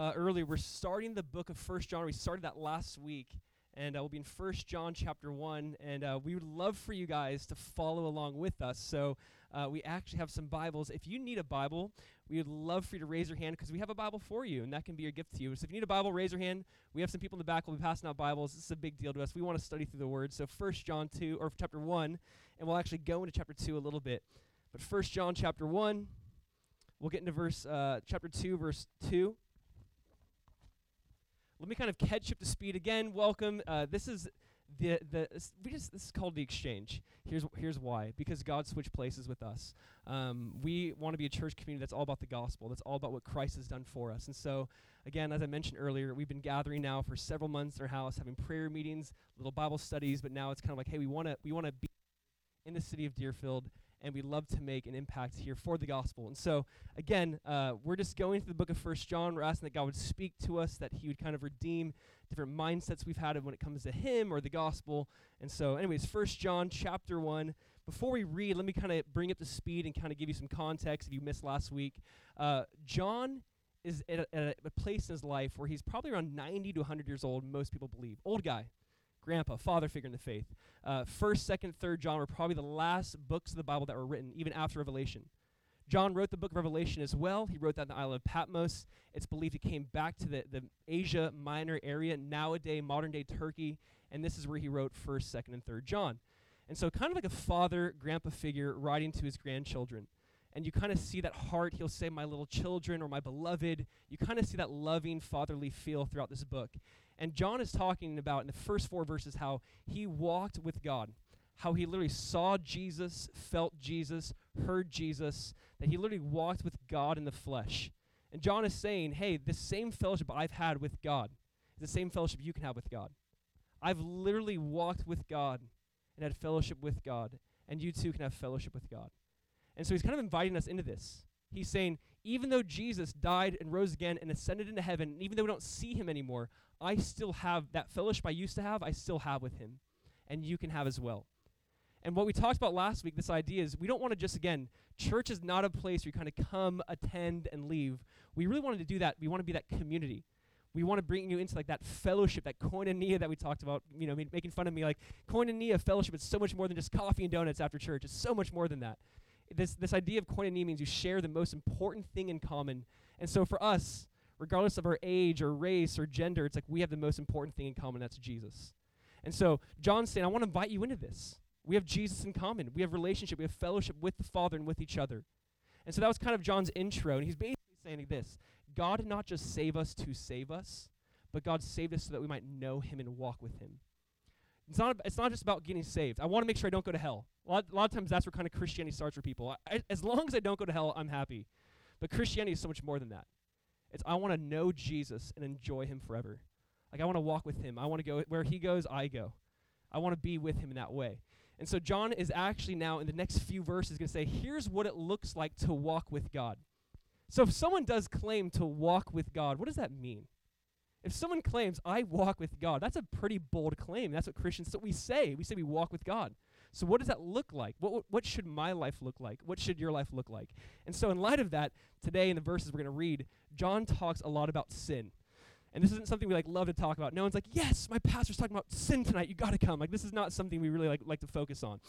uh, earlier, we're starting the book of First John. We started that last week, and uh, we'll be in First John chapter one. And uh, we would love for you guys to follow along with us. So uh, we actually have some Bibles. If you need a Bible, we would love for you to raise your hand because we have a Bible for you, and that can be your gift to you. So if you need a Bible, raise your hand. We have some people in the back. We'll be passing out Bibles. This is a big deal to us. We want to study through the Word. So First John two or chapter one, and we'll actually go into chapter two a little bit. But First John chapter one. We'll get into verse uh, chapter 2, verse 2. Let me kind of catch up to speed again. Welcome. Uh, this is the the we just this is called the exchange. Here's here's why. Because God switched places with us. Um, we want to be a church community that's all about the gospel. That's all about what Christ has done for us. And so, again, as I mentioned earlier, we've been gathering now for several months in our house, having prayer meetings, little Bible studies. But now it's kind of like, hey, we want to we want to be in the city of Deerfield and we love to make an impact here for the gospel. And so, again, uh, we're just going through the book of First John. We're asking that God would speak to us, that He would kind of redeem different mindsets we've had when it comes to Him or the gospel. And so, anyways, First John chapter one. Before we read, let me kind of bring up the speed and kind of give you some context. If you missed last week, uh, John is at a, at a place in his life where he's probably around 90 to 100 years old. Most people believe, old guy grandpa, father figure in the faith. Uh, first, second, third John were probably the last books of the Bible that were written, even after Revelation. John wrote the book of Revelation as well. He wrote that in the island of Patmos. It's believed he came back to the, the Asia Minor area, nowadays modern day Turkey, and this is where he wrote 1st, 2nd, and 3rd John. And so, kind of like a father, grandpa figure writing to his grandchildren. And you kind of see that heart. He'll say, My little children or my beloved. You kind of see that loving, fatherly feel throughout this book. And John is talking about in the first four verses how he walked with God, how he literally saw Jesus, felt Jesus, heard Jesus, that he literally walked with God in the flesh. And John is saying, hey, the same fellowship I've had with God is the same fellowship you can have with God. I've literally walked with God and had fellowship with God, and you too can have fellowship with God. And so he's kind of inviting us into this. He's saying, even though Jesus died and rose again and ascended into heaven, and even though we don't see him anymore, I still have that fellowship I used to have, I still have with him. And you can have as well. And what we talked about last week, this idea is we don't want to just, again, church is not a place where you kind of come, attend, and leave. We really wanted to do that. We want to be that community. We want to bring you into like that fellowship, that koinonia that we talked about, you know, making fun of me. Like koinonia fellowship is so much more than just coffee and donuts after church. It's so much more than that. This, this idea of koinonia means you share the most important thing in common. And so for us, regardless of our age or race or gender, it's like we have the most important thing in common, that's Jesus. And so John's saying, I want to invite you into this. We have Jesus in common. We have relationship. We have fellowship with the Father and with each other. And so that was kind of John's intro. And he's basically saying this God did not just save us to save us, but God saved us so that we might know him and walk with him. It's not, it's not just about getting saved. I want to make sure I don't go to hell. A lot, a lot of times that's where kind of Christianity starts for people. I, as long as I don't go to hell, I'm happy. But Christianity is so much more than that. It's I want to know Jesus and enjoy him forever. Like I want to walk with him. I want to go where he goes, I go. I want to be with him in that way. And so John is actually now in the next few verses going to say, here's what it looks like to walk with God. So if someone does claim to walk with God, what does that mean? If someone claims, I walk with God, that's a pretty bold claim. That's what Christians, what we say. We say we walk with God. So, what does that look like? What, what should my life look like? What should your life look like? And so, in light of that, today in the verses we're going to read, John talks a lot about sin. And this isn't something we like love to talk about. No one's like, yes, my pastor's talking about sin tonight. You got to come. Like this is not something we really like like to focus on,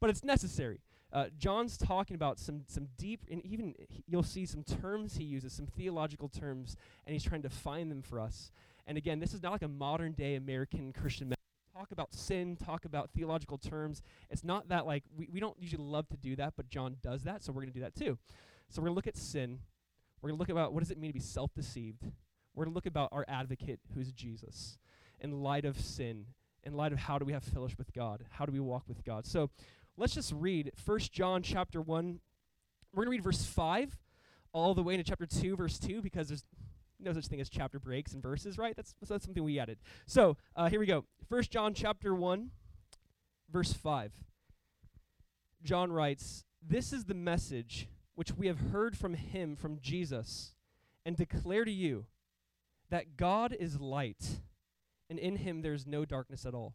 but it's necessary. Uh, John's talking about some some deep and even you'll see some terms he uses, some theological terms, and he's trying to find them for us. And again, this is not like a modern day American Christian talk about sin, talk about theological terms. It's not that like we, we don't usually love to do that, but John does that, so we're going to do that too. So we're going to look at sin. We're going to look about what does it mean to be self-deceived. We're going to look about our advocate who's Jesus in light of sin, in light of how do we have fellowship with God? How do we walk with God? So let's just read First John chapter 1. We're going to read verse 5 all the way into chapter 2 verse 2 because there's no such thing as chapter breaks and verses, right? That's, that's something we added. So uh, here we go. First John chapter 1, verse 5. John writes, This is the message which we have heard from him, from Jesus, and declare to you that God is light, and in him there is no darkness at all.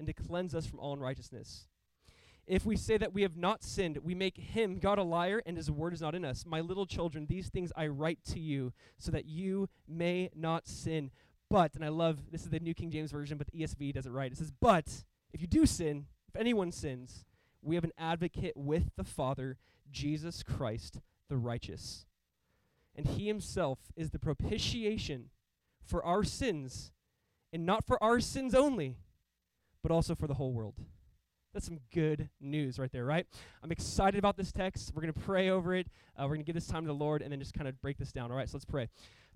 and to cleanse us from all unrighteousness. If we say that we have not sinned, we make him, God, a liar, and his word is not in us. My little children, these things I write to you so that you may not sin. But, and I love this is the New King James Version, but the ESV does it right. It says, But if you do sin, if anyone sins, we have an advocate with the Father, Jesus Christ, the righteous. And he himself is the propitiation for our sins, and not for our sins only, but also for the whole world. That's some good news right there, right? I'm excited about this text. We're going to pray over it. Uh, we're going to give this time to the Lord and then just kind of break this down. All right, so let's pray.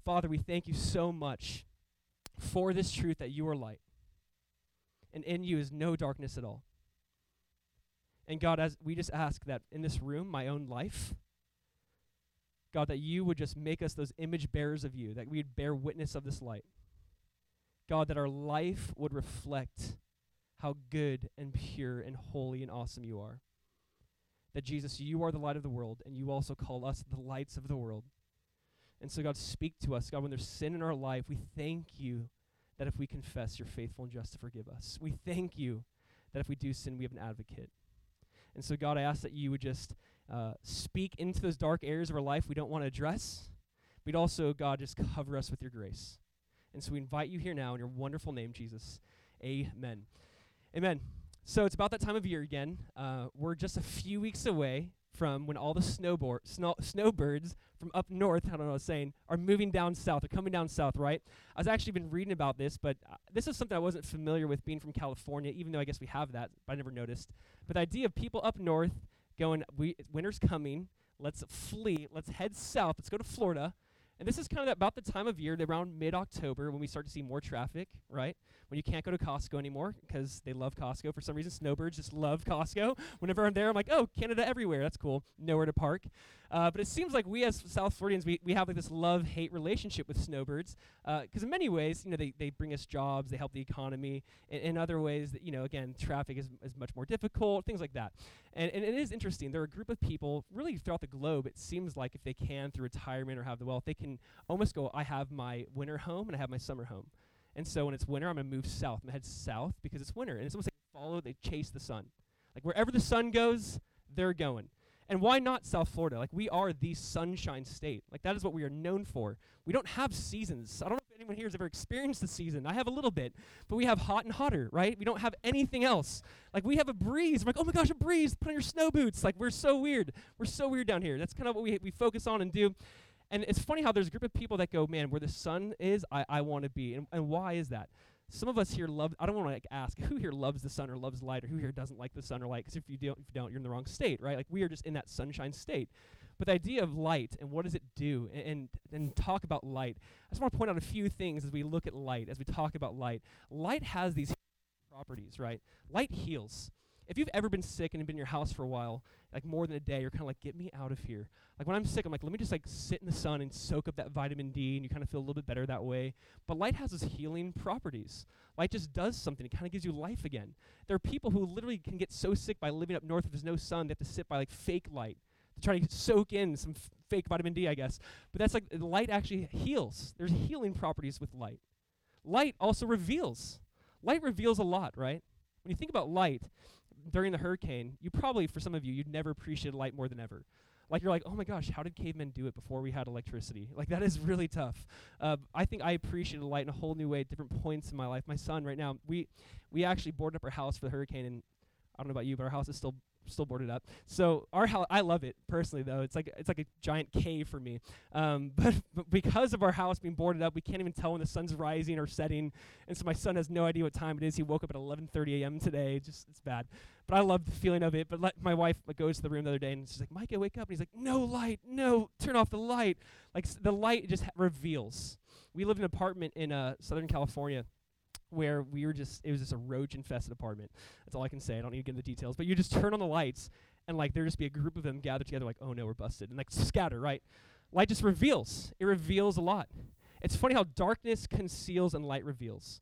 Father, we thank you so much for this truth that you are light, and in you is no darkness at all. And God, as we just ask that in this room, my own life, God, that you would just make us those image bearers of you, that we'd bear witness of this light. God, that our life would reflect how good and pure and holy and awesome you are. That Jesus, you are the light of the world, and you also call us the lights of the world. And so, God, speak to us. God, when there's sin in our life, we thank you that if we confess, you're faithful and just to forgive us. We thank you that if we do sin, we have an advocate. And so, God, I ask that you would just uh, speak into those dark areas of our life we don't want to address. We'd also, God, just cover us with your grace. And so we invite you here now in your wonderful name, Jesus. Amen. Amen. So it's about that time of year again. Uh, we're just a few weeks away from when all the snowboard, snow, snowbirds from up north, I don't know what I was saying, are moving down south. They're coming down south, right? I was actually been reading about this, but uh, this is something I wasn't familiar with being from California, even though I guess we have that, but I never noticed. But the idea of people up north going, we, winter's coming, let's flee, let's head south, let's go to Florida. And this is kind of about the time of year, around mid October, when we start to see more traffic, right? When you can't go to Costco anymore because they love Costco. For some reason, snowbirds just love Costco. Whenever I'm there, I'm like, oh, Canada everywhere. That's cool. Nowhere to park. Uh, but it seems like we as South Floridians, we, we have like this love-hate relationship with snowbirds because uh, in many ways, you know, they, they bring us jobs, they help the economy. In, in other ways, that, you know, again, traffic is, is much more difficult, things like that. And, and it is interesting. There are a group of people really throughout the globe, it seems like if they can, through retirement or have the wealth, they can almost go, I have my winter home and I have my summer home. And so when it's winter, I'm going to move south. I'm going to head south because it's winter. And it's almost like they follow, they chase the sun. Like wherever the sun goes, they're going. And why not South Florida? Like we are the sunshine state. Like that is what we are known for. We don't have seasons. I don't know if anyone here has ever experienced the season. I have a little bit, but we have hot and hotter, right? We don't have anything else. Like we have a breeze. We're like, oh my gosh, a breeze. Put on your snow boots. Like we're so weird. We're so weird down here. That's kind of what we we focus on and do. And it's funny how there's a group of people that go, man, where the sun is, I, I want to be. And, and why is that? Some of us here love, I don't want to like ask who here loves the sun or loves light or who here doesn't like the sun or light, because if you don't, if you don't, you're in the wrong state, right? Like we are just in that sunshine state. But the idea of light and what does it do, and, and, and talk about light, I just want to point out a few things as we look at light, as we talk about light. Light has these properties, right? Light heals. If you've ever been sick and been in your house for a while, like more than a day, you're kind of like, get me out of here. Like when I'm sick, I'm like, let me just like sit in the sun and soak up that vitamin D, and you kind of feel a little bit better that way. But light has its healing properties. Light just does something. It kind of gives you life again. There are people who literally can get so sick by living up north if there's no sun, they have to sit by like fake light to try to soak in some f- fake vitamin D, I guess. But that's like light actually heals. There's healing properties with light. Light also reveals. Light reveals a lot, right? When you think about light, during the hurricane, you probably, for some of you, you'd never appreciated light more than ever. Like you're like, oh my gosh, how did cavemen do it before we had electricity? Like that is really tough. Uh, I think I appreciated light in a whole new way at different points in my life. My son, right now, we we actually boarded up our house for the hurricane, and I don't know about you, but our house is still still boarded up. So our house, I love it personally though. It's like it's like a giant cave for me. Um, but, but because of our house being boarded up, we can't even tell when the sun's rising or setting. And so my son has no idea what time it is. He woke up at 11:30 a.m. today. Just it's bad. But I love the feeling of it. But le- my wife like, goes to the room the other day and she's like, "Micah, wake up!" And he's like, "No light, no, turn off the light." Like the light just ha- reveals. We live in an apartment in uh, Southern California where we were just it was just a roach infested apartment. That's all I can say. I don't need to get into the details. But you just turn on the lights and like there just be a group of them gathered together like, oh no, we're busted and like scatter, right? Light just reveals. It reveals a lot. It's funny how darkness conceals and light reveals.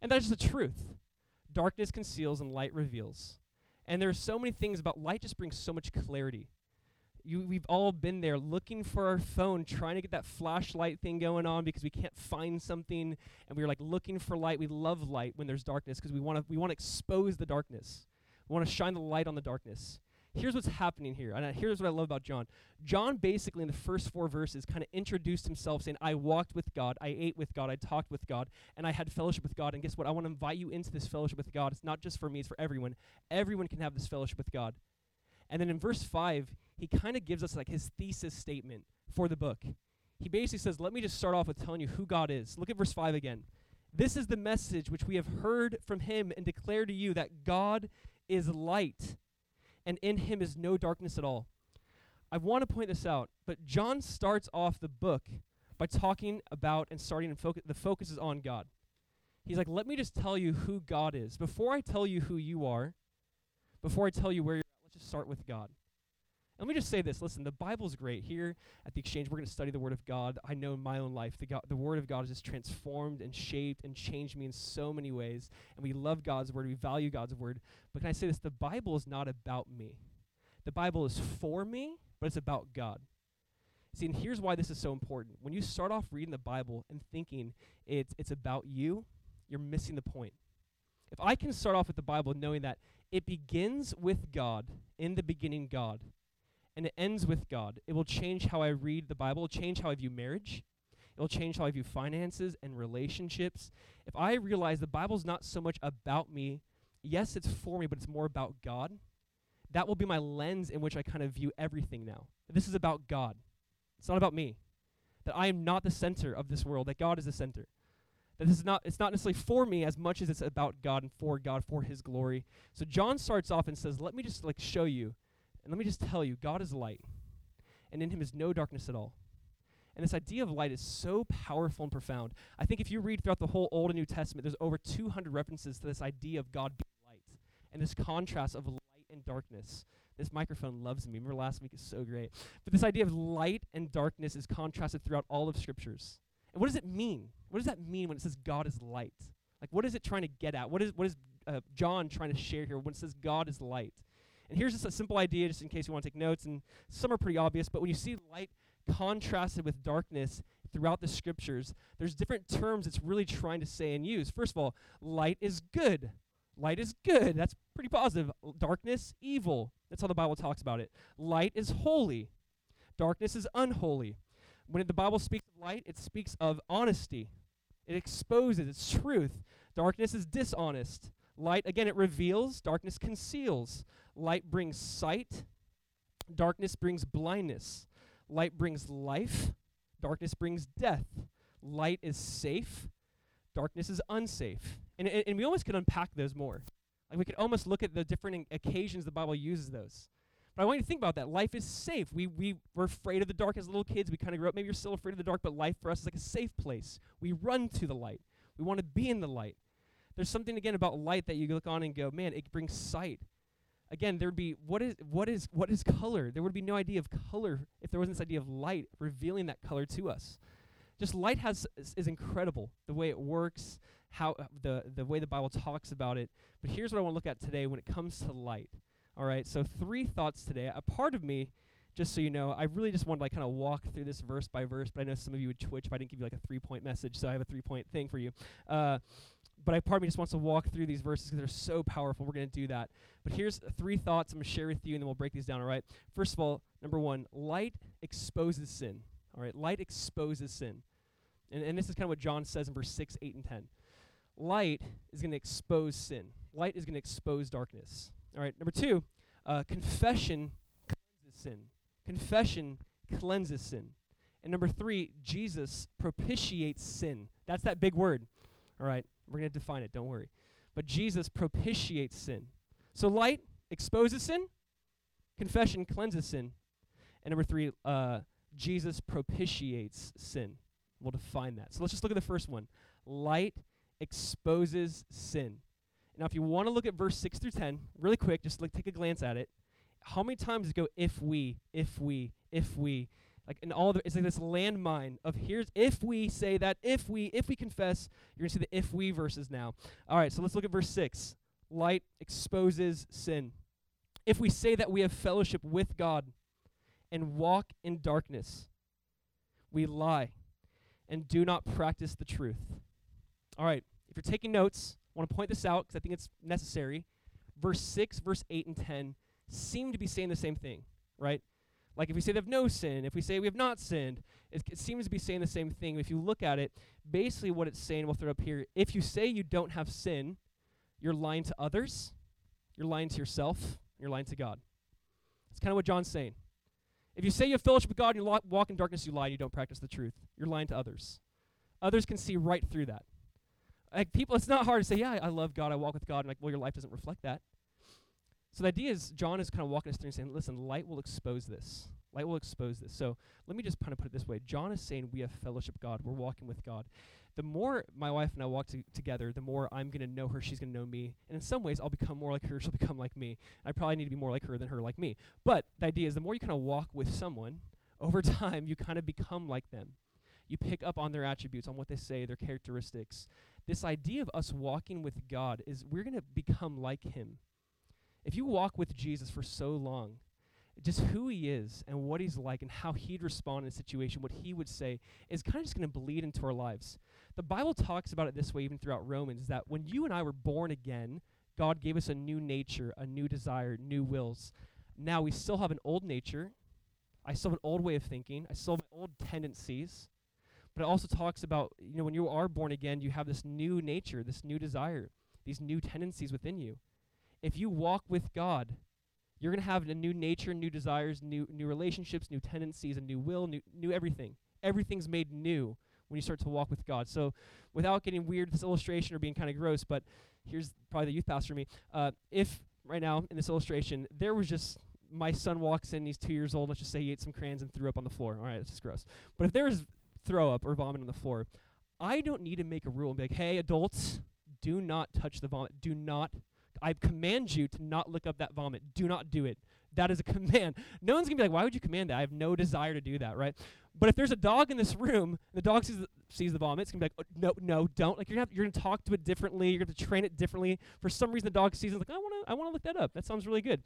And that's the truth. Darkness conceals and light reveals. And there are so many things about light just brings so much clarity. You, we've all been there looking for our phone, trying to get that flashlight thing going on because we can't find something, and we're like looking for light. We love light when there's darkness because we want to we want to expose the darkness. We want to shine the light on the darkness. Here's what's happening here, and here's what I love about John. John basically in the first four verses kind of introduced himself, saying, "I walked with God, I ate with God, I talked with God, and I had fellowship with God." And guess what? I want to invite you into this fellowship with God. It's not just for me; it's for everyone. Everyone can have this fellowship with God. And then in verse 5, he kind of gives us like his thesis statement for the book. He basically says, Let me just start off with telling you who God is. Look at verse 5 again. This is the message which we have heard from him and declare to you that God is light, and in him is no darkness at all. I want to point this out, but John starts off the book by talking about and starting and focus the focus is on God. He's like, let me just tell you who God is. Before I tell you who you are, before I tell you where you're at, let's just start with God. Let me just say this. Listen, the Bible's great. Here at the Exchange, we're going to study the Word of God. I know in my own life, the, God, the Word of God has just transformed and shaped and changed me in so many ways. And we love God's Word. We value God's Word. But can I say this? The Bible is not about me. The Bible is for me, but it's about God. See, and here's why this is so important. When you start off reading the Bible and thinking it's, it's about you, you're missing the point. If I can start off with the Bible knowing that it begins with God, in the beginning, God, and it ends with God. It will change how I read the Bible, change how I view marriage. It will change how I view finances and relationships. If I realize the Bible's not so much about me, yes, it's for me, but it's more about God, that will be my lens in which I kind of view everything now. This is about God. It's not about me. That I am not the center of this world, that God is the center. That this is not it's not necessarily for me as much as it's about God and for God, for his glory. So John starts off and says, Let me just like show you and let me just tell you, God is light, and in him is no darkness at all. And this idea of light is so powerful and profound. I think if you read throughout the whole Old and New Testament, there's over 200 references to this idea of God being light and this contrast of light and darkness. This microphone loves me. Remember last week is so great. But this idea of light and darkness is contrasted throughout all of scriptures. And what does it mean? What does that mean when it says God is light? Like, what is it trying to get at? What is, what is uh, John trying to share here when it says God is light? And here's just a simple idea, just in case you want to take notes, and some are pretty obvious, but when you see light contrasted with darkness throughout the scriptures, there's different terms it's really trying to say and use. First of all, light is good. Light is good. That's pretty positive. Darkness, evil. That's how the Bible talks about it. Light is holy. Darkness is unholy. When the Bible speaks of light, it speaks of honesty. It exposes, it's truth. Darkness is dishonest. Light, again, it reveals. Darkness conceals. Light brings sight, darkness brings blindness. Light brings life, darkness brings death. Light is safe, darkness is unsafe. And, and, and we almost could unpack those more. Like we could almost look at the different occasions the Bible uses those. But I want you to think about that. Life is safe. We, we were afraid of the dark as little kids. We kind of grew up. Maybe you're still afraid of the dark, but life for us is like a safe place. We run to the light. We want to be in the light. There's something, again, about light that you look on and go, man, it brings sight. Again there would be what is what is what is color? There would be no idea of color if there wasn't this idea of light revealing that color to us. Just light has is, is incredible the way it works how the the way the bible talks about it. But here's what i want to look at today when it comes to light all right? So three thoughts today. A part of me just so you know i really just wanted to like kind of walk through this verse by verse but i know some of you would twitch if i didn't give you like a three point message so i have a three point thing for you. Uh, but I part of me just wants to walk through these verses because they're so powerful. We're going to do that. But here's three thoughts I'm going to share with you, and then we'll break these down, all right? First of all, number one, light exposes sin. All right, light exposes sin. And, and this is kind of what John says in verse 6, 8, and 10. Light is going to expose sin, light is going to expose darkness. All right, number two, uh, confession cleanses sin. Confession cleanses sin. And number three, Jesus propitiates sin. That's that big word. All right. We're going to define it, don't worry. But Jesus propitiates sin. So light exposes sin, confession cleanses sin. And number three, uh, Jesus propitiates sin. We'll define that. So let's just look at the first one. Light exposes sin. Now, if you want to look at verse 6 through 10, really quick, just like take a glance at it. How many times does it go if we, if we, if we? Like in all the, it's like this landmine of here's if we say that, if we if we confess, you're gonna see the if we verses now. All right, so let's look at verse six. Light exposes sin. If we say that we have fellowship with God and walk in darkness, we lie and do not practice the truth. All right, if you're taking notes, I want to point this out because I think it's necessary. Verse 6, verse 8, and 10 seem to be saying the same thing, right? Like if we say they have no sin, if we say we have not sinned, it, it seems to be saying the same thing. If you look at it, basically what it's saying, we'll throw up here. If you say you don't have sin, you're lying to others, you're lying to yourself, you're lying to God. That's kind of what John's saying. If you say you have fellowship with God and you lo- walk in darkness, you lie and you don't practice the truth. You're lying to others. Others can see right through that. Like people, it's not hard to say, yeah, I love God, I walk with God, and like, well, your life doesn't reflect that. So the idea is John is kind of walking us through and saying, listen, light will expose this. Light will expose this. So let me just kind of put it this way. John is saying we have fellowship God. We're walking with God. The more my wife and I walk to together, the more I'm going to know her. She's going to know me. And in some ways, I'll become more like her. She'll become like me. I probably need to be more like her than her like me. But the idea is the more you kind of walk with someone, over time, you kind of become like them. You pick up on their attributes, on what they say, their characteristics. This idea of us walking with God is we're going to become like Him. If you walk with Jesus for so long, just who he is and what he's like and how he'd respond in a situation, what he would say, is kind of just going to bleed into our lives. The Bible talks about it this way, even throughout Romans, that when you and I were born again, God gave us a new nature, a new desire, new wills. Now we still have an old nature. I still have an old way of thinking. I still have my old tendencies. But it also talks about, you know, when you are born again, you have this new nature, this new desire, these new tendencies within you if you walk with God, you're going to have a new nature, new desires, new new relationships, new tendencies, a new will, new new everything. Everything's made new when you start to walk with God. So, without getting weird with this illustration or being kind of gross, but here's probably the youth pastor for me. Uh, if right now in this illustration there was just my son walks in, he's two years old. Let's just say he ate some crayons and threw up on the floor. All right, that's just gross. But if there was throw up or vomit on the floor, I don't need to make a rule and be like, "Hey, adults, do not touch the vomit. Do not I command you to not look up that vomit. Do not do it. That is a command. No one's going to be like, why would you command that? I have no desire to do that, right? But if there's a dog in this room, the dog sees the, sees the vomit, it's going to be like, oh, no, no, don't. Like, you're going you're gonna talk to it differently. You're going to train it differently. For some reason, the dog sees it like, I want to I wanna look that up. That sounds really good.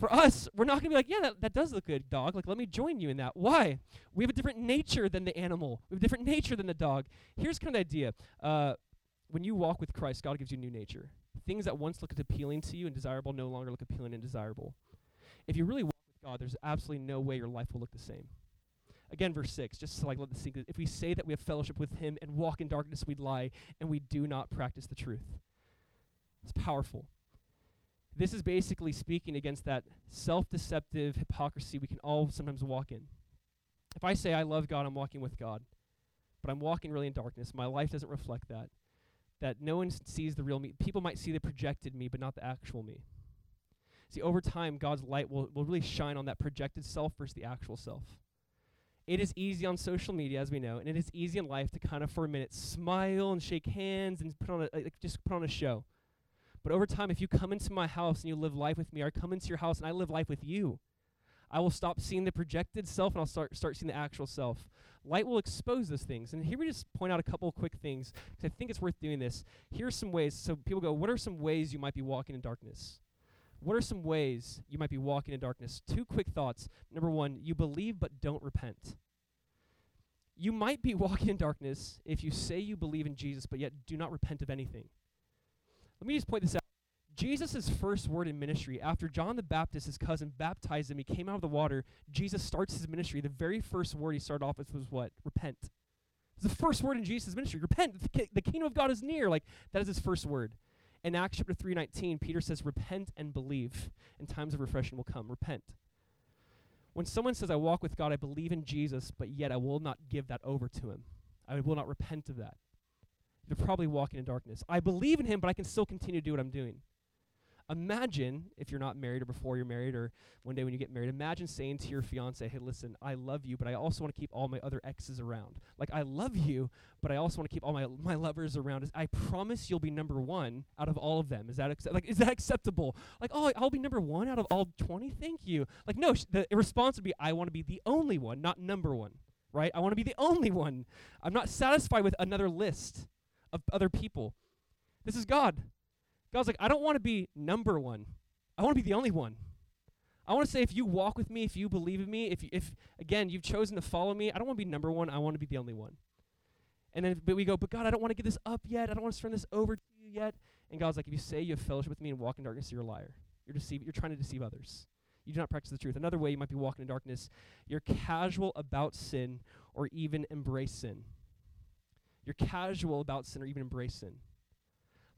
For us, we're not going to be like, yeah, that, that does look good, dog. Like, let me join you in that. Why? We have a different nature than the animal. We have a different nature than the dog. Here's kind of the idea. Uh, when you walk with Christ, God gives you new nature things that once looked appealing to you and desirable no longer look appealing and desirable. If you really walk with God, there's absolutely no way your life will look the same. Again, verse 6, just to like let the sink if we say that we have fellowship with him and walk in darkness, we lie, and we do not practice the truth. It's powerful. This is basically speaking against that self deceptive hypocrisy we can all sometimes walk in. If I say I love God, I'm walking with God, but I'm walking really in darkness, my life doesn't reflect that that no one sees the real me. People might see the projected me, but not the actual me. See, over time, God's light will, will really shine on that projected self versus the actual self. It is easy on social media, as we know, and it is easy in life to kind of, for a minute, smile and shake hands and put on a, like, just put on a show. But over time, if you come into my house and you live life with me, or I come into your house and I live life with you, I will stop seeing the projected self and I'll start start seeing the actual self. Light will expose those things. And here we just point out a couple quick things because I think it's worth doing this. Here are some ways. So people go, what are some ways you might be walking in darkness? What are some ways you might be walking in darkness? Two quick thoughts. Number one, you believe but don't repent. You might be walking in darkness if you say you believe in Jesus but yet do not repent of anything. Let me just point this out. Jesus' first word in ministry, after John the Baptist, his cousin, baptized him, he came out of the water. Jesus starts his ministry. The very first word he started off with was what? Repent. It's the first word in Jesus' ministry. Repent. The, the kingdom of God is near. Like, that is his first word. In Acts chapter 3.19, Peter says, repent and believe, and times of refreshing will come. Repent. When someone says, I walk with God, I believe in Jesus, but yet I will not give that over to him. I will not repent of that. They're probably walking in darkness. I believe in him, but I can still continue to do what I'm doing. Imagine if you're not married or before you're married or one day when you get married, imagine saying to your fiance, hey, listen, I love you, but I also want to keep all my other exes around. Like, I love you, but I also want to keep all my, my lovers around. I promise you'll be number one out of all of them. Is that, like, is that acceptable? Like, oh, I'll be number one out of all 20? Thank you. Like, no, sh- the response would be, I want to be the only one, not number one, right? I want to be the only one. I'm not satisfied with another list of other people. This is God. God's like, I don't want to be number one. I want to be the only one. I want to say, if you walk with me, if you believe in me, if, you, if again, you've chosen to follow me, I don't want to be number one. I want to be the only one. And then but we go, but God, I don't want to give this up yet. I don't want to turn this over to you yet. And God's like, if you say you have fellowship with me and walk in darkness, you're a liar. You're deceive, You're trying to deceive others. You do not practice the truth. Another way you might be walking in darkness, you're casual about sin or even embrace sin. You're casual about sin or even embrace sin.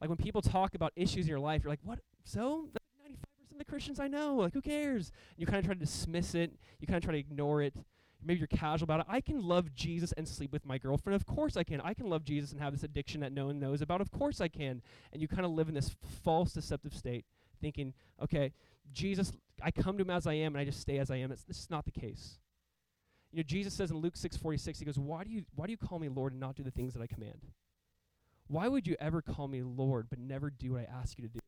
Like when people talk about issues in your life, you're like, what? So? That's 95% of the Christians I know. Like, who cares? And you kind of try to dismiss it. You kind of try to ignore it. Maybe you're casual about it. I can love Jesus and sleep with my girlfriend. Of course I can. I can love Jesus and have this addiction that no one knows about. Of course I can. And you kind of live in this false, deceptive state, thinking, okay, Jesus, I come to him as I am and I just stay as I am. It's, this is not the case. You know, Jesus says in Luke 6:46, he goes, "Why do you why do you call me Lord and not do the things that I command?" Why would you ever call me Lord but never do what I ask you to do?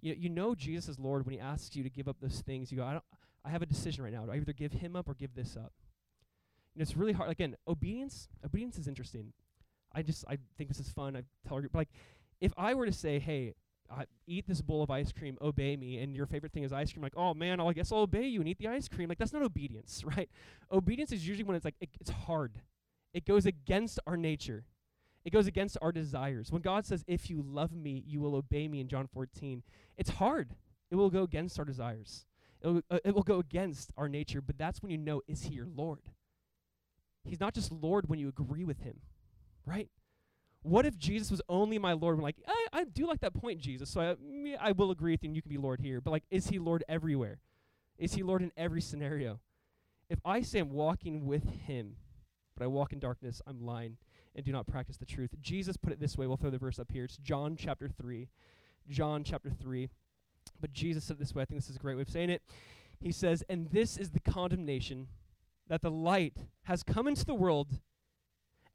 You, you know Jesus is Lord when he asks you to give up those things. You go, I, don't, I have a decision right now. Do I either give him up or give this up? And it's really hard. Again, obedience, obedience is interesting. I just, I think this is fun. I tell her, but like, if I were to say, hey, uh, eat this bowl of ice cream, obey me, and your favorite thing is ice cream, like, oh man, I guess I'll obey you and eat the ice cream. Like, that's not obedience, right? Obedience is usually when it's like, it, it's hard. It goes against our nature. It goes against our desires. When God says, If you love me, you will obey me in John 14, it's hard. It will go against our desires, it will, uh, it will go against our nature, but that's when you know, Is He your Lord? He's not just Lord when you agree with Him, right? What if Jesus was only my Lord? When like, I, I do like that point, Jesus, so I, I will agree with you and you can be Lord here. But like, is He Lord everywhere? Is He Lord in every scenario? If I say I'm walking with Him, but I walk in darkness, I'm lying and do not practice the truth. Jesus put it this way. We'll throw the verse up here. It's John chapter 3. John chapter 3. But Jesus said this way. I think this is a great way of saying it. He says, And this is the condemnation that the light has come into the world,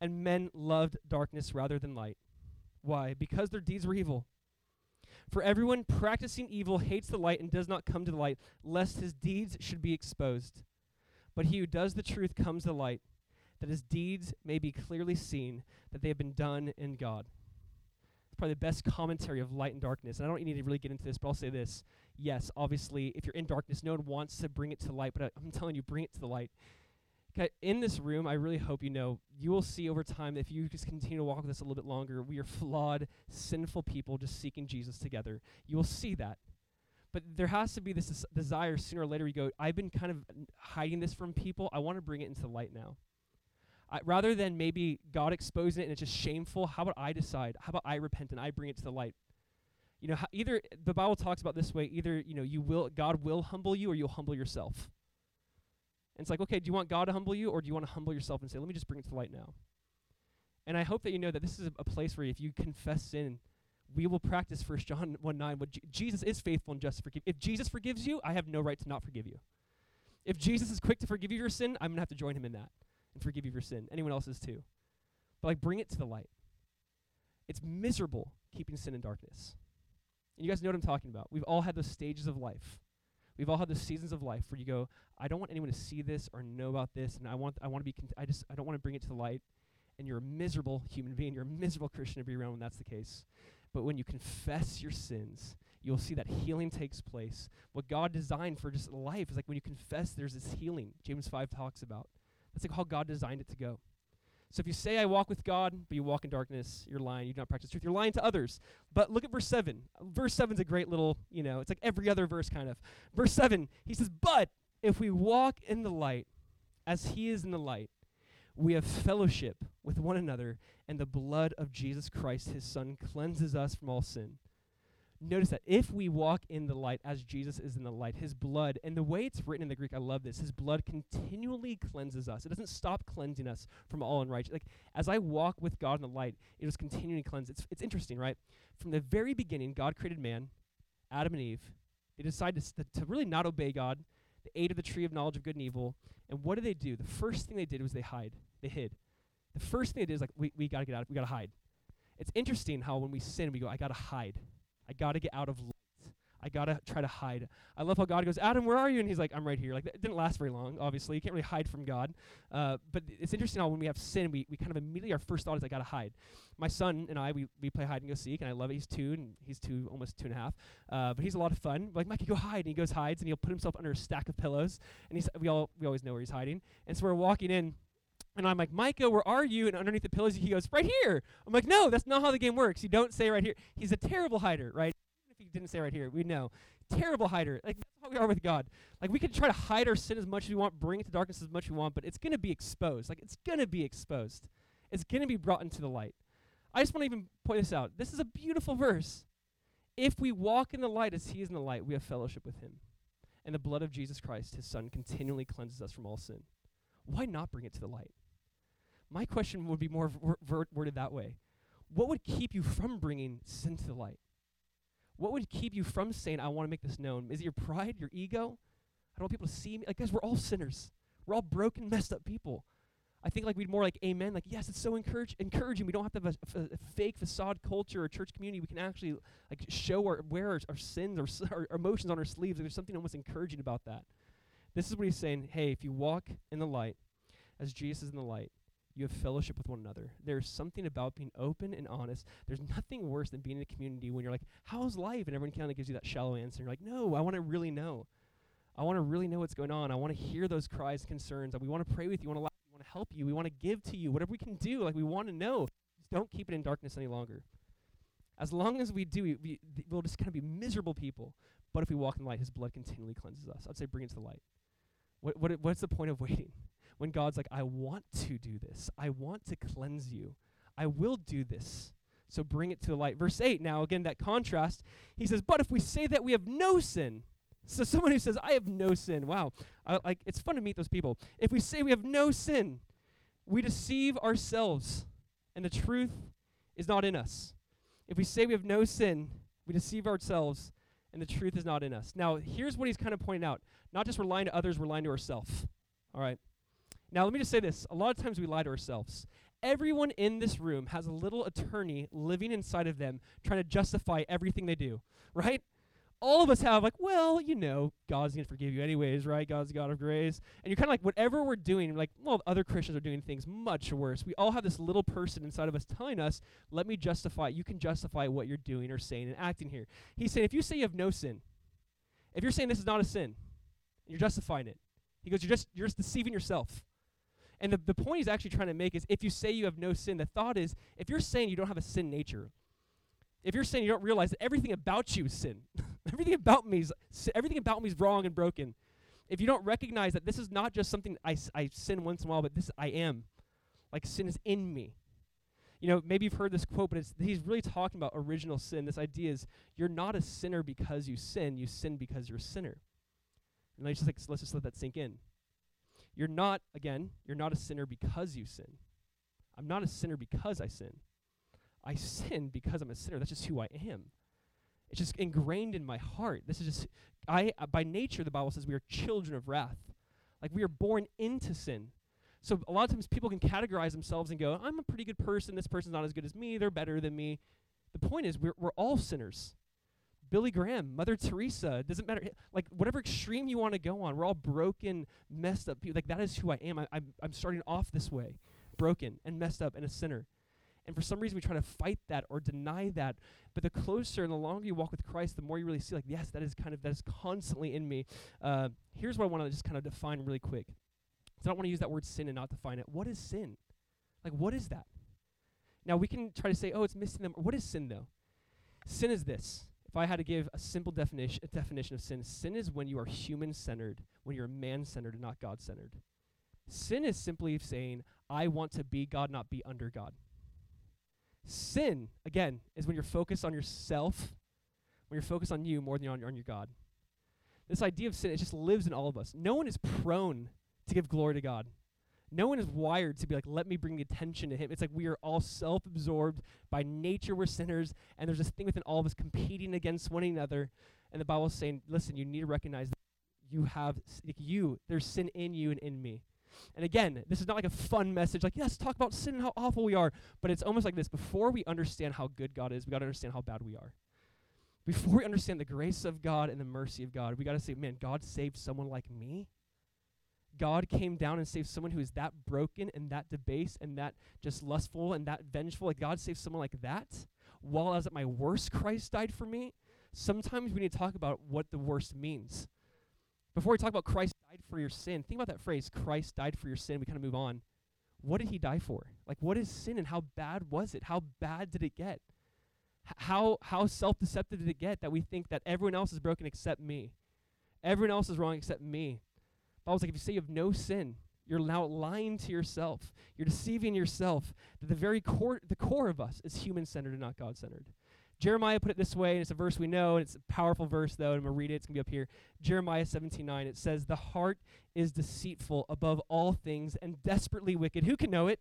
and men loved darkness rather than light. Why? Because their deeds were evil. For everyone practicing evil hates the light and does not come to the light, lest his deeds should be exposed. But he who does the truth comes to light that his deeds may be clearly seen, that they have been done in God. It's probably the best commentary of light and darkness. And I don't need to really get into this, but I'll say this. Yes, obviously, if you're in darkness, no one wants to bring it to light, but I, I'm telling you, bring it to the light. In this room, I really hope you know, you will see over time, that if you just continue to walk with us a little bit longer, we are flawed, sinful people just seeking Jesus together. You will see that. But there has to be this desire sooner or later you go, I've been kind of hiding this from people. I want to bring it into the light now. I, rather than maybe God exposing it and it's just shameful, how about I decide? How about I repent and I bring it to the light? You know, either the Bible talks about this way: either you know, you will God will humble you, or you'll humble yourself. And it's like, okay, do you want God to humble you, or do you want to humble yourself and say, let me just bring it to the light now? And I hope that you know that this is a, a place where if you confess sin, we will practice First John 1 9. What G- Jesus is faithful and just to forgive. If Jesus forgives you, I have no right to not forgive you. If Jesus is quick to forgive you your sin, I'm going to have to join him in that and forgive you for sin. Anyone else's too. But like bring it to the light. It's miserable keeping sin in darkness. And you guys know what I'm talking about. We've all had those stages of life. We've all had those seasons of life where you go, I don't want anyone to see this or know about this, and I want I want to be cont- I just I don't want to bring it to the light. And you're a miserable human being. You're a miserable Christian to be around when that's the case. But when you confess your sins, you'll see that healing takes place. What God designed for just life is like when you confess, there's this healing. James 5 talks about. That's like how God designed it to go. So if you say I walk with God, but you walk in darkness, you're lying. You do not practice truth. You're lying to others. But look at verse 7. Verse 7 is a great little, you know, it's like every other verse kind of. Verse 7, he says, But if we walk in the light as he is in the light, we have fellowship with one another, and the blood of Jesus Christ, his son, cleanses us from all sin. Notice that if we walk in the light as Jesus is in the light, his blood, and the way it's written in the Greek, I love this, his blood continually cleanses us. It doesn't stop cleansing us from all unrighteousness. Like as I walk with God in the light, it is continually cleansed. It's, it's interesting, right? From the very beginning, God created man, Adam and Eve. They decide to, to really not obey God. They ate of the tree of knowledge of good and evil. And what did they do? The first thing they did was they hide. They hid. The first thing they did is like, we, we got to get out. We got to hide. It's interesting how when we sin, we go, I got to hide. I got to get out of light. I got to try to hide. I love how God goes, Adam, where are you? And he's like, I'm right here. Like, it didn't last very long, obviously. You can't really hide from God. Uh, but it's interesting how when we have sin, we, we kind of immediately, our first thought is, I got to hide. My son and I, we, we play hide and go seek, and I love it. He's two, and he's two, almost two and a half. Uh, but he's a lot of fun. Like, Mikey, go hide. And he goes, hides, and he'll put himself under a stack of pillows. And he's, we, all, we always know where he's hiding. And so we're walking in, and I'm like, Micah, where are you? And underneath the pillows, he goes, right here. I'm like, no, that's not how the game works. You don't say right here. He's a terrible hider, right? Even if he didn't say right here, we know. Terrible hider. Like, that's how we are with God. Like, we can try to hide our sin as much as we want, bring it to darkness as much as we want, but it's going to be exposed. Like, it's going to be exposed. It's going to be brought into the light. I just want to even point this out. This is a beautiful verse. If we walk in the light as he is in the light, we have fellowship with him. And the blood of Jesus Christ, his son, continually cleanses us from all sin. Why not bring it to the light? My question would be more ver- worded that way. What would keep you from bringing sin to the light? What would keep you from saying, I want to make this known? Is it your pride, your ego? I don't want people to see me. Like, guys, we're all sinners. We're all broken, messed up people. I think like we'd more like amen, like yes, it's so encourage, encouraging. We don't have to have a, a, fake facade culture or church community. We can actually like show our wear our, our sins or our, our emotions on our sleeves. Like, there's something almost encouraging about that. This is what he's saying. Hey, if you walk in the light, as Jesus is in the light, you have fellowship with one another. There's something about being open and honest. There's nothing worse than being in a community when you're like, "How's life?" and everyone kind of gives you that shallow answer. You're like, "No, I want to really know. I want to really know what's going on. I want to hear those cries, concerns. We want to pray with you. We want to help you. We want to give to you. Whatever we can do, like we want to know. Just don't keep it in darkness any longer. As long as we do, we we'll just kind of be miserable people. But if we walk in the light, His blood continually cleanses us. I'd say bring it to the light. What, what, what's the point of waiting? When God's like, I want to do this. I want to cleanse you. I will do this. So bring it to the light. Verse 8, now again, that contrast, he says, But if we say that we have no sin, so someone who says, I have no sin, wow, I, like it's fun to meet those people. If we say we have no sin, we deceive ourselves, and the truth is not in us. If we say we have no sin, we deceive ourselves, and the truth is not in us. Now, here's what he's kind of pointing out. Not just we're lying to others, we're lying to ourselves. All right? Now, let me just say this. A lot of times we lie to ourselves. Everyone in this room has a little attorney living inside of them trying to justify everything they do, right? All of us have, like, well, you know, God's going to forgive you anyways, right? God's God of grace. And you're kind of like, whatever we're doing, like, well, other Christians are doing things much worse. We all have this little person inside of us telling us, let me justify, you can justify what you're doing or saying and acting here. He's saying, if you say you have no sin, if you're saying this is not a sin, you're justifying it. He goes, you're just, you're just deceiving yourself. And the, the point he's actually trying to make is if you say you have no sin, the thought is if you're saying you don't have a sin nature, if you're saying you don't realize that everything about you is sin, everything about me is everything about me is wrong and broken. If you don't recognize that this is not just something I, I sin once in a while, but this I am, like sin is in me. You know, maybe you've heard this quote, but he's really talking about original sin. This idea is you're not a sinner because you sin; you sin because you're a sinner. And let's just like, let's just let that sink in. You're not, again, you're not a sinner because you sin. I'm not a sinner because I sin. I sin because I'm a sinner. That's just who I am. It's just ingrained in my heart. This is just, I, uh, by nature, the Bible says we are children of wrath. Like we are born into sin. So a lot of times people can categorize themselves and go, I'm a pretty good person. This person's not as good as me. They're better than me. The point is, we're, we're all sinners. Billy Graham, Mother Teresa, it doesn't matter. Like, whatever extreme you want to go on, we're all broken, messed up people. Like, that is who I am. I, I'm, I'm starting off this way, broken and messed up and a sinner. And for some reason, we try to fight that or deny that. But the closer and the longer you walk with Christ, the more you really see, like, yes, that is kind of, that is constantly in me. Uh, here's what I want to just kind of define really quick. So I don't want to use that word sin and not define it. What is sin? Like, what is that? Now, we can try to say, oh, it's missing them. What is sin, though? Sin is this if I had to give a simple definition, a definition of sin, sin is when you are human centered, when you're man centered and not God centered. Sin is simply saying, I want to be God, not be under God. Sin, again, is when you're focused on yourself, when you're focused on you more than on, on your God. This idea of sin, it just lives in all of us. No one is prone to give glory to God. No one is wired to be like, let me bring the attention to him. It's like we are all self absorbed. By nature, we're sinners. And there's this thing within all of us competing against one another. And the Bible is saying, listen, you need to recognize that you have, like you, there's sin in you and in me. And again, this is not like a fun message, like, yes, talk about sin and how awful we are. But it's almost like this before we understand how good God is, we got to understand how bad we are. Before we understand the grace of God and the mercy of God, we got to say, man, God saved someone like me. God came down and saved someone who is that broken and that debased and that just lustful and that vengeful. Like God saved someone like that. While I was at my worst, Christ died for me. Sometimes we need to talk about what the worst means. Before we talk about Christ died for your sin, think about that phrase, Christ died for your sin. We kind of move on. What did he die for? Like, what is sin and how bad was it? How bad did it get? H- how how self deceptive did it get that we think that everyone else is broken except me? Everyone else is wrong except me. Bible's like if you say you have no sin, you're now lying to yourself. You're deceiving yourself. That the very core the core of us is human centered and not God centered. Jeremiah put it this way, and it's a verse we know, and it's a powerful verse, though, and I'm going to read it. It's going to be up here. Jeremiah 17 9. It says, The heart is deceitful above all things and desperately wicked. Who can know it?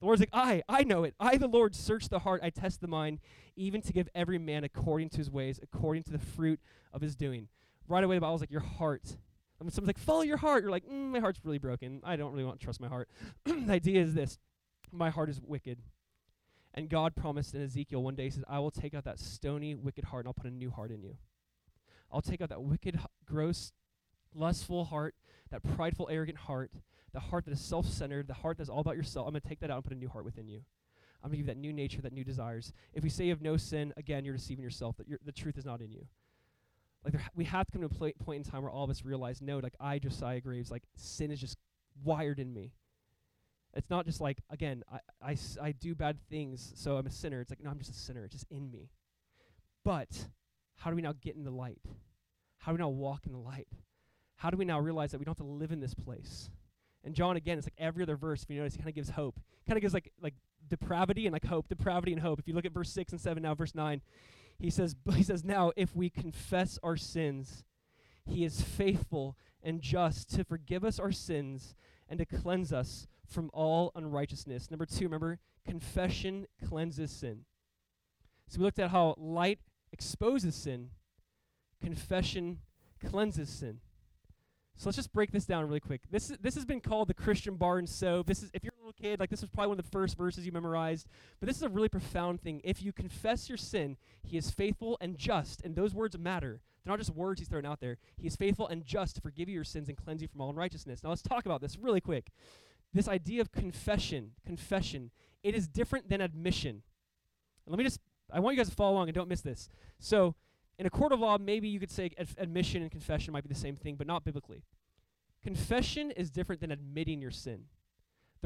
The Lord's like, I, I know it. I, the Lord, search the heart. I test the mind, even to give every man according to his ways, according to the fruit of his doing. Right away, the Bible's like, Your heart. When someone's like, Follow your heart, you're like, mm, My heart's really broken. I don't really want to trust my heart. the idea is this My heart is wicked. And God promised in Ezekiel one day, He says, I will take out that stony, wicked heart and I'll put a new heart in you. I'll take out that wicked, gross, lustful heart, that prideful, arrogant heart, the heart that is self centered, the heart that's all about yourself. I'm going to take that out and put a new heart within you. I'm going to give you that new nature, that new desires. If we say you have no sin, again, you're deceiving yourself, that the truth is not in you. Like, ha- we have to come to a pl- point in time where all of us realize, no, like, I, Josiah Graves, like, sin is just wired in me. It's not just like, again, I, I, s- I do bad things, so I'm a sinner. It's like, no, I'm just a sinner. It's just in me. But how do we now get in the light? How do we now walk in the light? How do we now realize that we don't have to live in this place? And John, again, it's like every other verse, if you notice, he kind of gives hope. kind of gives like like depravity and like hope, depravity and hope. If you look at verse 6 and 7 now, verse 9, he says, he says, Now if we confess our sins, he is faithful and just to forgive us our sins and to cleanse us from all unrighteousness. Number two, remember, confession cleanses sin. So we looked at how light exposes sin, confession cleanses sin. So let's just break this down really quick. This is, this has been called the Christian bar and soap. This is if you're little kid, like this was probably one of the first verses you memorized. But this is a really profound thing. If you confess your sin, He is faithful and just, and those words matter. They're not just words He's throwing out there. He is faithful and just to forgive you your sins and cleanse you from all unrighteousness. Now let's talk about this really quick. This idea of confession, confession, it is different than admission. And let me just, I want you guys to follow along and don't miss this. So in a court of law, maybe you could say ad- admission and confession might be the same thing, but not biblically. Confession is different than admitting your sin.